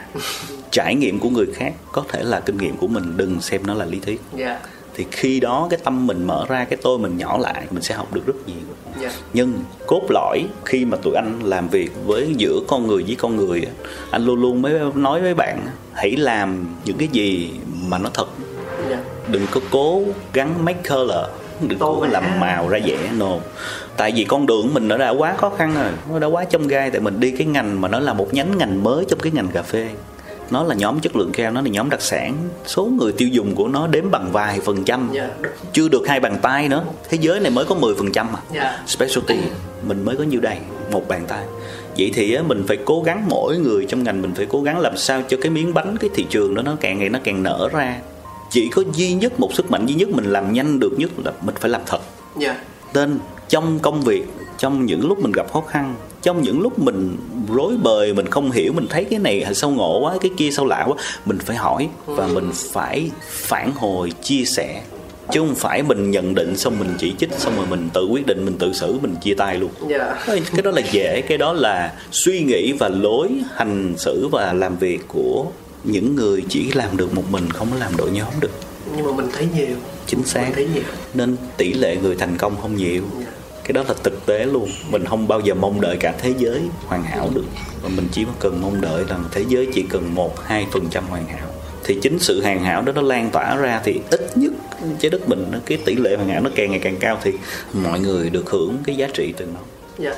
Trải nghiệm của người khác có thể là kinh nghiệm của mình đừng xem nó là lý thuyết. Dạ. Thì khi đó cái tâm mình mở ra cái tôi mình nhỏ lại mình sẽ học được rất nhiều. Dạ. Nhưng cốt lõi khi mà tụi anh làm việc với giữa con người với con người anh luôn luôn mới nói với bạn hãy làm những cái gì mà nó thật. Dạ. Đừng có cố gắng make color đừng Tô làm màu ra vẻ no tại vì con đường mình nó đã quá khó khăn rồi nó đã quá trong gai. Tại mình đi cái ngành mà nó là một nhánh ngành mới trong cái ngành cà phê. Nó là nhóm chất lượng cao nó là nhóm đặc sản. Số người tiêu dùng của nó đếm bằng vài phần trăm. Dạ. chưa được hai bàn tay nữa. Thế giới này mới có 10 phần trăm mà Dạ. specialty mình mới có nhiêu đây? Một bàn tay. Vậy thì mình phải cố gắng mỗi người trong ngành mình phải cố gắng làm sao cho cái miếng bánh cái thị trường đó nó càng ngày nó càng nở ra chỉ có duy nhất một sức mạnh duy nhất mình làm nhanh được nhất là mình phải làm thật. Dạ. Nên trong công việc trong những lúc mình gặp khó khăn trong những lúc mình rối bời mình không hiểu mình thấy cái này sao ngộ quá cái kia sao lạ quá mình phải hỏi và mình phải phản hồi chia sẻ. Chứ không phải mình nhận định xong mình chỉ trích xong rồi mình tự quyết định mình tự xử mình chia tay luôn. Dạ. Ê, cái đó là dễ cái đó là suy nghĩ và lối hành xử và làm việc của những người chỉ làm được một mình không làm đội nhóm được. Nhưng mà mình thấy nhiều. Chính xác. mình thấy nhiều. Nên tỷ lệ người thành công không nhiều. Cái đó là thực tế luôn. Mình không bao giờ mong đợi cả thế giới hoàn hảo được. Mà mình chỉ cần mong đợi rằng thế giới chỉ cần một hai phần trăm hoàn hảo. Thì chính sự hoàn hảo đó nó lan tỏa ra thì ít nhất trái đất mình nó- cái tỷ lệ hoàn hảo nó càng ngày càng cao thì mọi người được hưởng cái giá trị từ nó. Dạ.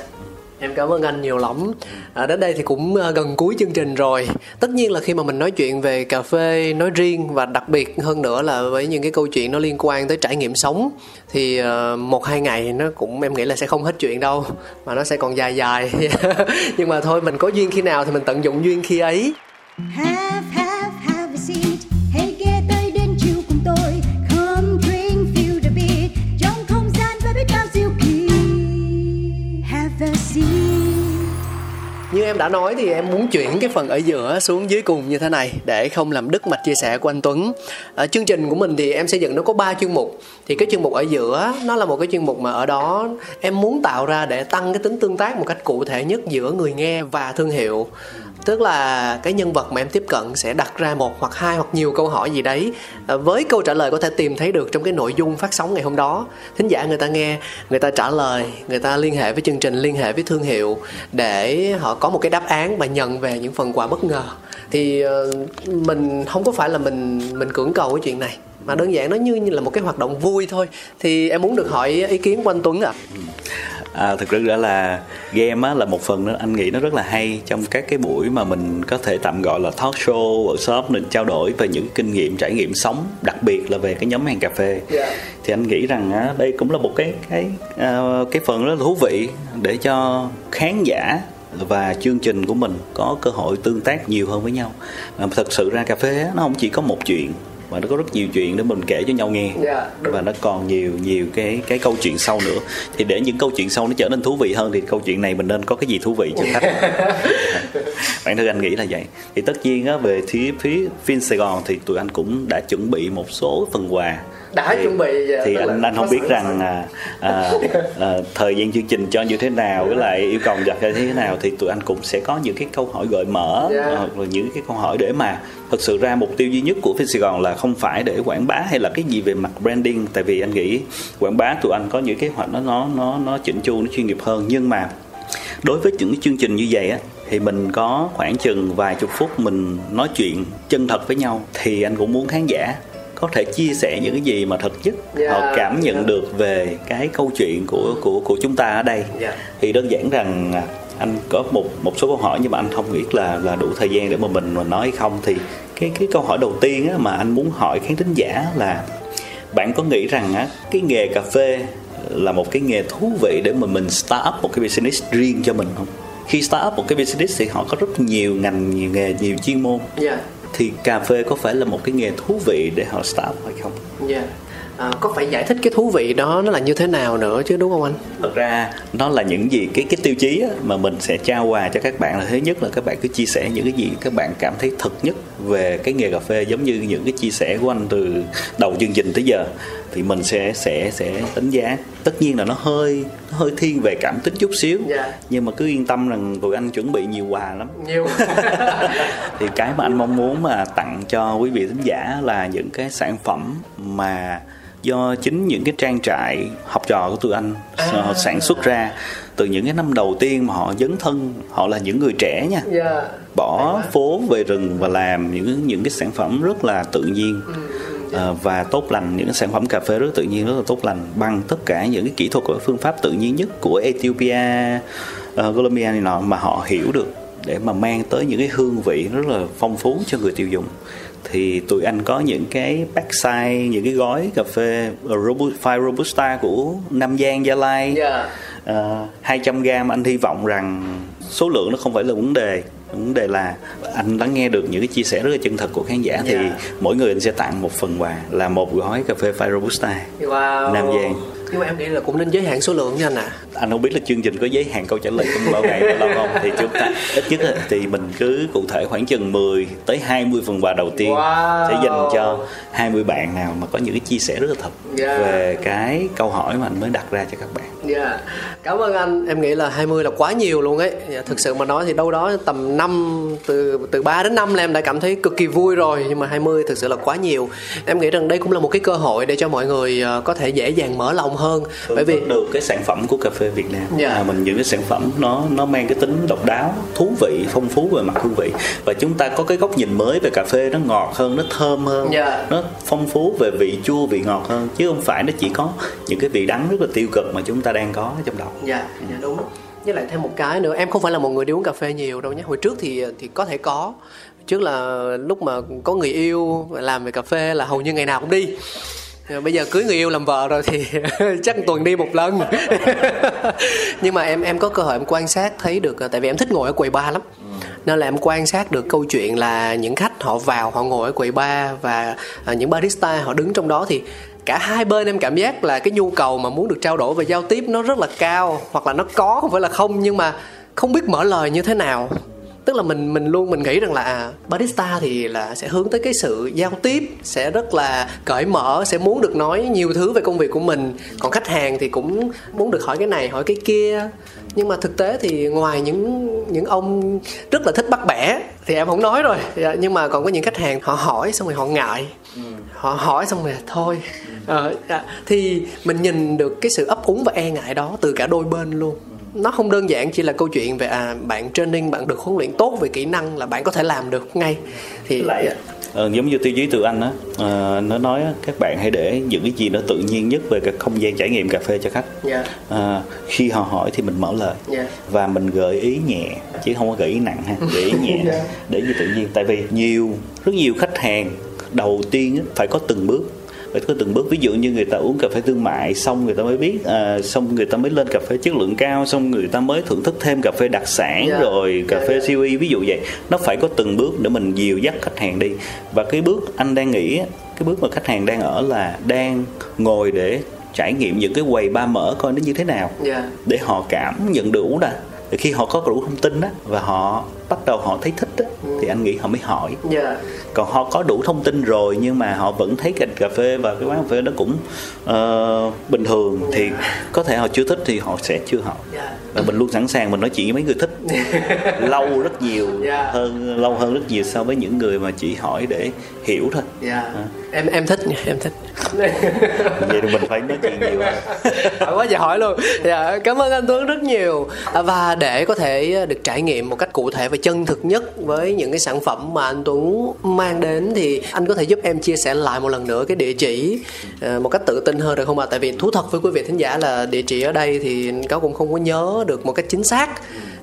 Em cảm ơn anh nhiều lắm. À, đến đây thì cũng à, gần cuối chương trình rồi. Tất nhiên là khi mà mình nói chuyện về cà phê nói riêng và đặc biệt hơn nữa là với những cái câu chuyện nó liên quan tới trải nghiệm sống thì à, một hai ngày nó cũng em nghĩ là sẽ không hết chuyện đâu mà nó sẽ còn dài dài. [laughs] Nhưng mà thôi mình có duyên khi nào thì mình tận dụng duyên khi ấy. Have, have, Như em đã nói thì em muốn chuyển cái phần ở giữa xuống dưới cùng như thế này để không làm đứt mạch chia sẻ của anh Tuấn. Ở chương trình của mình thì em xây dựng nó có 3 chuyên mục. Thì cái chuyên mục ở giữa, nó là một cái chuyên mục mà ở đó em muốn tạo ra để tăng cái tính tương tác một cách cụ thể nhất giữa người nghe và thương hiệu. Tức là cái nhân vật mà em tiếp cận sẽ đặt ra một hoặc hai hoặc nhiều câu hỏi gì đấy à, với câu trả lời có thể tìm thấy được trong cái nội dung phát sóng ngày hôm đó. Thính giả người ta nghe, người ta trả lời, người ta liên hệ với chương trình, liên hệ với thương hiệu để họ có một cái đáp án và nhận về những phần quà bất ngờ. Thì ờ, mình không có phải là mình mình cưỡng cầu cái chuyện này mà đơn giản nó như như là một cái hoạt động vui thôi. Thì em muốn được hỏi ý kiến của anh Tuấn ạ. À, thực ra là game á, là một phần đó anh nghĩ nó rất là hay trong các cái buổi mà mình có thể tạm gọi là talk show workshop mình trao đổi về những kinh nghiệm trải nghiệm sống đặc biệt là về cái nhóm hàng cà phê Dạ. thì anh nghĩ rằng á, đây cũng là một cái cái à, cái phần rất là thú vị để cho khán giả và chương trình của mình có cơ hội tương tác nhiều hơn với nhau à, thật sự ra cà phê á, nó không chỉ có một chuyện mà nó có rất nhiều chuyện để mình kể cho nhau nghe. Dạ, đúng. và nó còn nhiều nhiều cái cái câu chuyện sau nữa. Thì để những câu chuyện sau nó trở nên thú vị hơn thì câu chuyện này mình nên có cái gì thú vị cho khách bản thân anh nghĩ là vậy. Thì tất nhiên á về phía phía Vin Sài Gòn thì tụi anh cũng đã chuẩn bị một số phần quà Đã thì, chuẩn bị, thì anh anh không biết rằng à, à, à, thời gian chương trình cho như thế nào với lại yêu cầu đặt ra thế nào thì tụi anh cũng sẽ có những cái câu hỏi gợi mở Dạ. hoặc là những cái câu hỏi để mà thực sự ra mục tiêu duy nhất của Vin Sài Gòn là không phải để quảng bá hay là cái gì về mặt branding. Tại vì anh nghĩ quảng bá tụi anh có những kế hoạch nó nó nó nó chỉnh chu nó chuyên nghiệp hơn. Nhưng mà đối với những cái chương trình như vậy á thì mình có khoảng chừng vài chục phút mình nói chuyện chân thật với nhau thì anh cũng muốn khán giả có thể chia sẻ những cái gì mà thật nhất Yeah, họ cảm nhận yeah. được về cái câu chuyện của của của chúng ta ở đây? Yeah. thì đơn giản rằng à, anh có một một số câu hỏi nhưng mà anh không biết là là đủ thời gian để mà mình mà nói hay không. Thì cái cái câu hỏi đầu tiên á, mà anh muốn hỏi khán thính giả là bạn có nghĩ rằng á cái nghề cà phê là một cái nghề thú vị để mà mình start up một cái business riêng cho mình không? Khi start up một cái business thì họ có rất nhiều ngành nhiều nghề nhiều chuyên môn. Dạ thì cà phê có phải là một cái nghề thú vị để họ start hay không? Dạ. À, có phải giải thích cái thú vị đó nó là như thế nào nữa chứ đúng không anh? Thật ra nó là những gì cái cái tiêu chí mà mình sẽ trao quà cho các bạn là thứ nhất là các bạn cứ chia sẻ những cái gì các bạn cảm thấy thật nhất về cái nghề cà phê giống như những cái chia sẻ của anh từ đầu chương trình tới giờ thì mình sẽ sẽ sẽ đánh giá. Tất nhiên là nó hơi nó hơi thiên về cảm tính chút xíu. Dạ. nhưng mà cứ yên tâm rằng tụi anh chuẩn bị nhiều quà lắm. Nhiều. [laughs] Thì cái mà anh mong muốn mà tặng cho quý vị thính giả là những cái sản phẩm mà do chính những cái trang trại học trò của tụi anh họ sản xuất ra. Từ những cái năm đầu tiên mà họ dấn thân họ là những người trẻ nha. Dạ. Bỏ phố về rừng và làm những những cái sản phẩm rất là tự nhiên. Ờ, và tốt lành những sản phẩm cà phê rất tự nhiên rất là tốt lành bằng tất cả những cái kỹ thuật và phương pháp tự nhiên nhất của Ethiopia, uh, Colombia này nọ mà họ hiểu được để mà mang tới những cái hương vị rất là phong phú cho người tiêu dùng. Thì tụi anh có những cái pack size những cái gói cà phê Robu- Fire Robusta của Nam Giang Gia Lai. Dạ. Ờ, 200 gram anh hy vọng rằng số lượng nó không phải là vấn đề vấn đề là anh lắng nghe được những cái chia sẻ rất là chân thật của khán giả thì Dạ. mỗi người anh sẽ tặng một phần quà là một gói cà phê Fire Robusta wow Nam Giang. Nhưng mà em nghĩ là cũng nên giới hạn số lượng nha anh ạ anh không biết là chương trình có giới hạn câu trả lời trong bao ngày bao lâu không thì chúng ta ít nhất á, thì mình cứ cụ thể khoảng chừng 10 tới 20 phần quà đầu tiên Wow. sẽ dành cho 20 bạn nào mà có những cái chia sẻ rất là thật Dạ. về cái câu hỏi mà anh mới đặt ra cho các bạn Dạ, cảm ơn anh. Em nghĩ là 20 là quá nhiều luôn ấy. Dạ, thực sự mà nói thì đâu đó tầm 5 từ từ 3 đến 5 là em đã cảm thấy cực kỳ vui rồi, nhưng mà 20 thực sự là quá nhiều. Em nghĩ rằng đây cũng là một cái cơ hội để cho mọi người ờ, có thể dễ dàng mở lòng hơn. Bởi vì được cái sản phẩm của cà phê Việt Nam. Dạ. à, mình những cái sản phẩm nó nó mang cái tính độc đáo thú vị phong phú về mặt hương vị. Và chúng ta có cái góc nhìn mới về cà phê nó ngọt hơn nó thơm hơn Dạ. nó phong phú về vị chua vị ngọt hơn. Chứ không phải nó chỉ có những cái vị đắng rất là tiêu cực mà chúng ta đang có trong đầu dạ dạ đúng. Với lại thêm một cái nữa em không phải là một người đi uống cà phê nhiều đâu nhé. Hồi trước thì thì có thể có. Trước là lúc mà có người yêu làm về cà phê là hầu như ngày nào cũng đi bây giờ cưới người yêu làm vợ rồi thì [laughs] chắc tuần đi một lần. [laughs] Nhưng mà em em có cơ hội em quan sát thấy được tại vì em thích ngồi ở quầy bar lắm. Nên là em quan sát được câu chuyện là những khách họ vào họ ngồi ở quầy bar và à, những barista họ đứng trong đó thì cả hai bên em cảm giác là cái nhu cầu mà muốn được trao đổi và giao tiếp nó rất là cao hoặc là nó có không phải là không nhưng mà không biết mở lời như thế nào tức là mình mình luôn mình nghĩ rằng là à, barista thì là sẽ hướng tới cái sự giao tiếp sẽ rất là cởi mở sẽ muốn được nói nhiều thứ về công việc của mình. Còn khách hàng thì cũng muốn được hỏi cái này hỏi cái kia. Nhưng mà thực tế thì ngoài những những ông rất là thích bắt bẻ thì em không nói rồi. Dạ, nhưng mà còn có những khách hàng họ hỏi xong rồi họ ngại. Họ hỏi xong rồi thôi. Ờ, dạ. thì mình nhìn được cái sự ấp úng và e ngại đó từ cả đôi bên luôn nó không đơn giản chỉ là câu chuyện về à bạn training bạn được huấn luyện tốt về kỹ năng là bạn có thể làm được ngay thì lại ờ, giống như tiêu chí từ anh á ờ, nó nói các bạn hãy để những cái gì nó tự nhiên nhất về cái không gian trải nghiệm cà phê cho khách Dạ. Ờ, khi họ hỏi thì mình mở lời Dạ. và mình gợi ý nhẹ chứ không có gợi ý nặng ha gợi ý nhẹ Dạ. để như tự nhiên tại vì nhiều rất nhiều khách hàng đầu tiên phải có từng bước phải có từng bước ví dụ như người ta uống cà phê thương mại xong người ta mới biết à, xong người ta mới lên cà phê chất lượng cao xong người ta mới thưởng thức thêm cà phê đặc sản Dạ. rồi cà Dạ, phê dạ. siêu ví dụ vậy nó phải có từng bước để mình dìu dắt khách hàng đi và cái bước anh đang nghĩ cái bước mà khách hàng đang ở là đang ngồi để trải nghiệm những cái quầy ba mở coi nó như thế nào Dạ. để họ cảm nhận đủ đã thì khi họ có đủ thông tin á và họ bắt đầu họ thấy thích á thì anh nghĩ họ mới hỏi. Dạ. Còn họ có đủ thông tin rồi nhưng mà họ vẫn thấy cạnh cà phê và cái quán cà phê nó cũng ờ, bình thường thì có thể họ chưa thích thì họ sẽ chưa hỏi. Dạ. và mình luôn sẵn sàng mình nói chuyện với mấy người thích. [laughs] Lâu rất nhiều Dạ. hơn lâu hơn rất nhiều so với những người mà chỉ hỏi để hiểu thôi. Dạ. Em em thích nha em thích. Vậy thì mình phải nói chuyện nhiều [laughs] hỏi quá giờ hỏi luôn. Dạ cảm ơn anh Tuấn rất nhiều. À, và để có thể được trải nghiệm một cách cụ thể và chân thực nhất với những cái sản phẩm mà anh Tuấn mang đến thì anh có thể giúp em chia sẻ lại một lần nữa cái địa chỉ ờ, một cách tự tin hơn được không ạ? À? Tại vì thú thật với quý vị thính giả là địa chỉ ở đây thì cáo cũng không có nhớ được một cách chính xác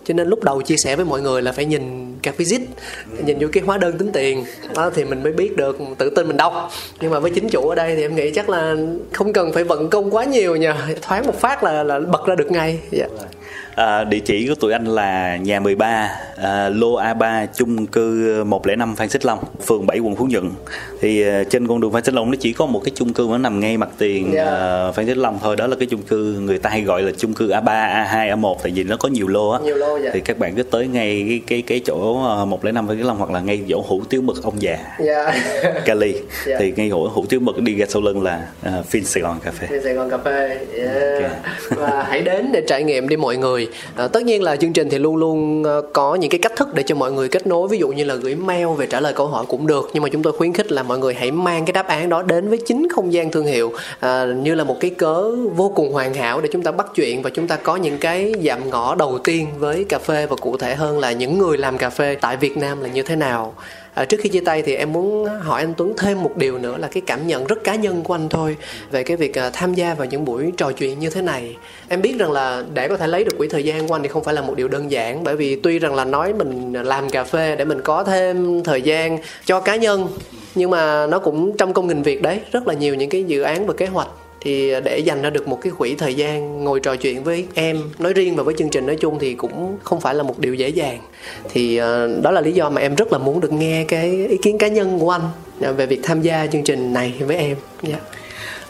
cho nên lúc đầu chia sẻ với mọi người là phải nhìn các visit nhìn vô cái hóa đơn tính tiền, đó, thì mình mới biết được tự tin mình đọc nhưng mà với chính chủ ở đây thì em nghĩ chắc là không cần phải vận công quá nhiều nha thoáng một phát là là bật ra được ngay dạ. yeah. Dạ. À, địa chỉ của tụi anh là nhà 13 à, lô A3 chung cư 105 Phan Xích Long phường 7 quận Phú Nhuận thì à, trên con đường Phan Xích Long nó chỉ có một cái chung cư nó nằm ngay mặt tiền yeah. Dạ. à, Phan Xích Long thôi đó là cái chung cư người ta hay gọi là chung cư A3 A2 A1 tại vì nó có nhiều lô á dạ. thì các bạn cứ tới ngay cái cái cái chỗ 105 Phan Xích Long hoặc là ngay chỗ hủ tiếu mực ông già yeah. Cali yeah. thì ngay hủ hủ tiếu mực đi ra sau lưng là uh, Fin Sài Gòn Cà phê Fin Sài Gòn Cà phê yeah. okay. và hãy đến để trải nghiệm đi mọi người à, tất nhiên là chương trình thì luôn luôn ờ, có những cái cách thức để cho mọi người kết nối. Ví dụ như là gửi mail về trả lời câu hỏi cũng được. Nhưng mà chúng tôi khuyến khích là mọi người hãy mang cái đáp án đó đến với chính không gian thương hiệu à, như là một cái cớ vô cùng hoàn hảo để chúng ta bắt chuyện và chúng ta có những cái dạm ngõ đầu tiên với cà phê và cụ thể hơn là những người làm cà phê tại Việt Nam là như thế nào à, trước khi chia tay thì em muốn hỏi anh Tuấn thêm một điều nữa là cái cảm nhận rất cá nhân của anh thôi về cái việc à, tham gia vào những buổi trò chuyện như thế này. Em biết rằng là để có thể lấy được quỹ thời gian của anh thì không phải là một điều đơn giản bởi vì tuy rằng là nói mình làm cà phê để mình có thêm thời gian cho cá nhân nhưng mà nó cũng trong công nghìn việc đấy rất là nhiều những cái dự án và kế hoạch thì để dành ra được một cái quỹ thời gian ngồi trò chuyện với em nói riêng và với chương trình nói chung thì cũng không phải là một điều dễ dàng. Thì ờ, đó là lý do mà em rất là muốn được nghe cái ý kiến cá nhân của anh ờ, về việc tham gia chương trình này với em. Yeah.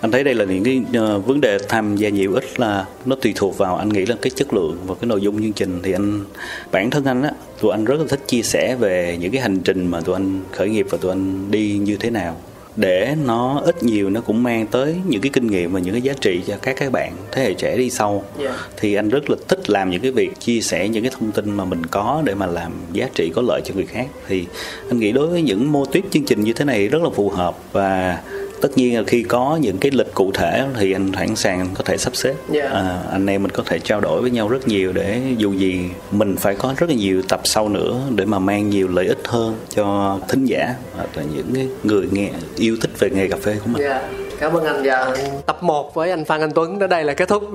Anh thấy đây là những cái uh, vấn đề tham gia nhiều ít là nó tùy thuộc vào anh nghĩ là cái chất lượng và cái nội dung chương trình. Thì anh bản thân anh á tụi anh rất là thích chia sẻ về những cái hành trình mà tụi anh khởi nghiệp và tụi anh đi như thế nào để nó ít nhiều nó cũng mang tới những cái kinh nghiệm và những cái giá trị cho các các bạn thế hệ trẻ đi sau yeah. Dạ. thì anh rất là thích làm những cái việc chia sẻ những cái thông tin mà mình có để mà làm giá trị có lợi cho người khác thì anh nghĩ đối với những mô típ chương trình như thế này rất là phù hợp và tất nhiên là khi có những cái lịch cụ thể thì anh sẵn sàng có thể sắp xếp yeah. Dạ. à, anh em mình có thể trao đổi với nhau rất nhiều để dù gì mình phải có rất là nhiều tập sau nữa để mà mang nhiều lợi ích hơn cho thính giả hoặc là những người nghe yêu thích về nghề cà phê của mình yeah dạ cảm ơn anh và tập 1 với anh Phan Anh Tuấn đến đây là kết thúc. [laughs]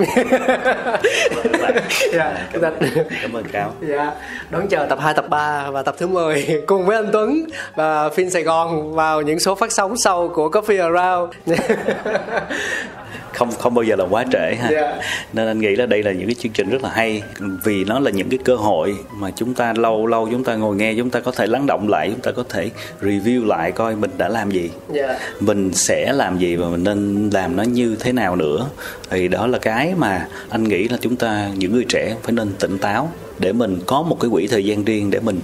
Dạ, cảm, ơn, cảm ơn cáo dạ. Đón chờ tập 2 tập 3 và tập thứ 10 [laughs] cùng với anh Tuấn và phim Sài Gòn vào những số phát sóng sau của Coffee Around [laughs] không không bao giờ là quá trễ ha yeah. Dạ. nên anh nghĩ là đây là những cái chương trình rất là hay vì nó là những cái cơ hội mà chúng ta lâu lâu chúng ta ngồi nghe chúng ta có thể lắng động lại chúng ta có thể review lại coi mình đã làm gì yeah. Dạ. mình sẽ làm gì và mình nên làm nó như thế nào nữa thì đó là cái mà anh nghĩ là chúng ta những người trẻ phải nên tỉnh táo để mình có một cái quỹ thời gian riêng để mình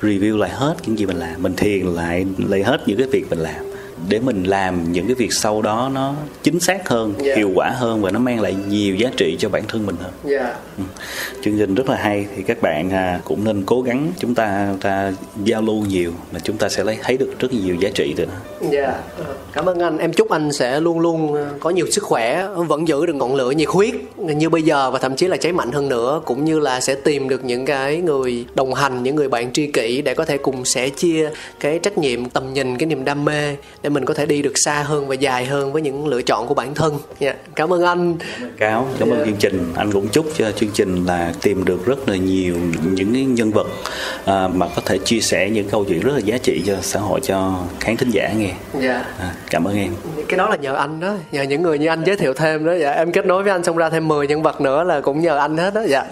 review lại hết những gì mình làm mình thiền lại lại hết những cái việc mình làm để mình làm những cái việc sau đó nó chính xác hơn yeah. Dạ. hiệu quả hơn và nó mang lại nhiều giá trị cho bản thân mình hơn yeah. Dạ. ừ. chương trình rất là hay thì các bạn à, cũng nên cố gắng chúng ta ta giao lưu nhiều mà chúng ta sẽ lấy thấy được rất nhiều giá trị từ nó yeah. Dạ. cảm ơn anh em chúc anh sẽ luôn luôn à, có nhiều sức khỏe vẫn giữ được ngọn lửa nhiệt huyết như bây giờ và thậm chí là cháy mạnh hơn nữa cũng như là sẽ tìm được những cái người đồng hành những người bạn tri kỷ để có thể cùng sẻ chia cái trách nhiệm tầm nhìn cái niềm đam mê để mình có thể đi được xa hơn và dài hơn với những lựa chọn của bản thân yeah. Dạ, cảm ơn anh cáo cảm ơn yeah. chương trình anh cũng chúc cho chương trình là tìm được rất là nhiều những nhân vật à, mà có thể chia sẻ những câu chuyện rất là giá trị cho xã hội cho khán thính giả nghe. Dạ. à, cảm ơn em cái đó là nhờ anh đó nhờ những người như anh giới thiệu thêm đó dạ em kết nối với anh xong ra thêm 10 nhân vật nữa là cũng nhờ anh hết đó dạ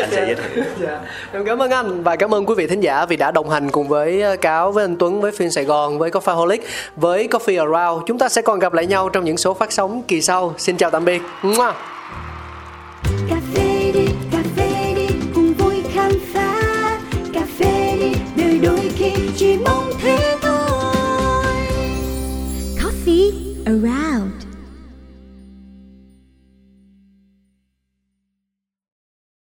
anh sẽ giới thiệu dạ. em cảm ơn anh và cảm ơn quý vị thính giả vì đã đồng hành cùng với cáo với anh Tuấn với phim Sài Gòn với Coffeeholic với Coffee Around. Chúng ta sẽ còn gặp lại nhau trong những số phát sóng kỳ sau. Xin chào tạm biệt. Cà phê đi, cà phê đi, cùng vui khám phá. Cà phê đi, đời đôi khi chỉ mong thế thôi. Coffee Around.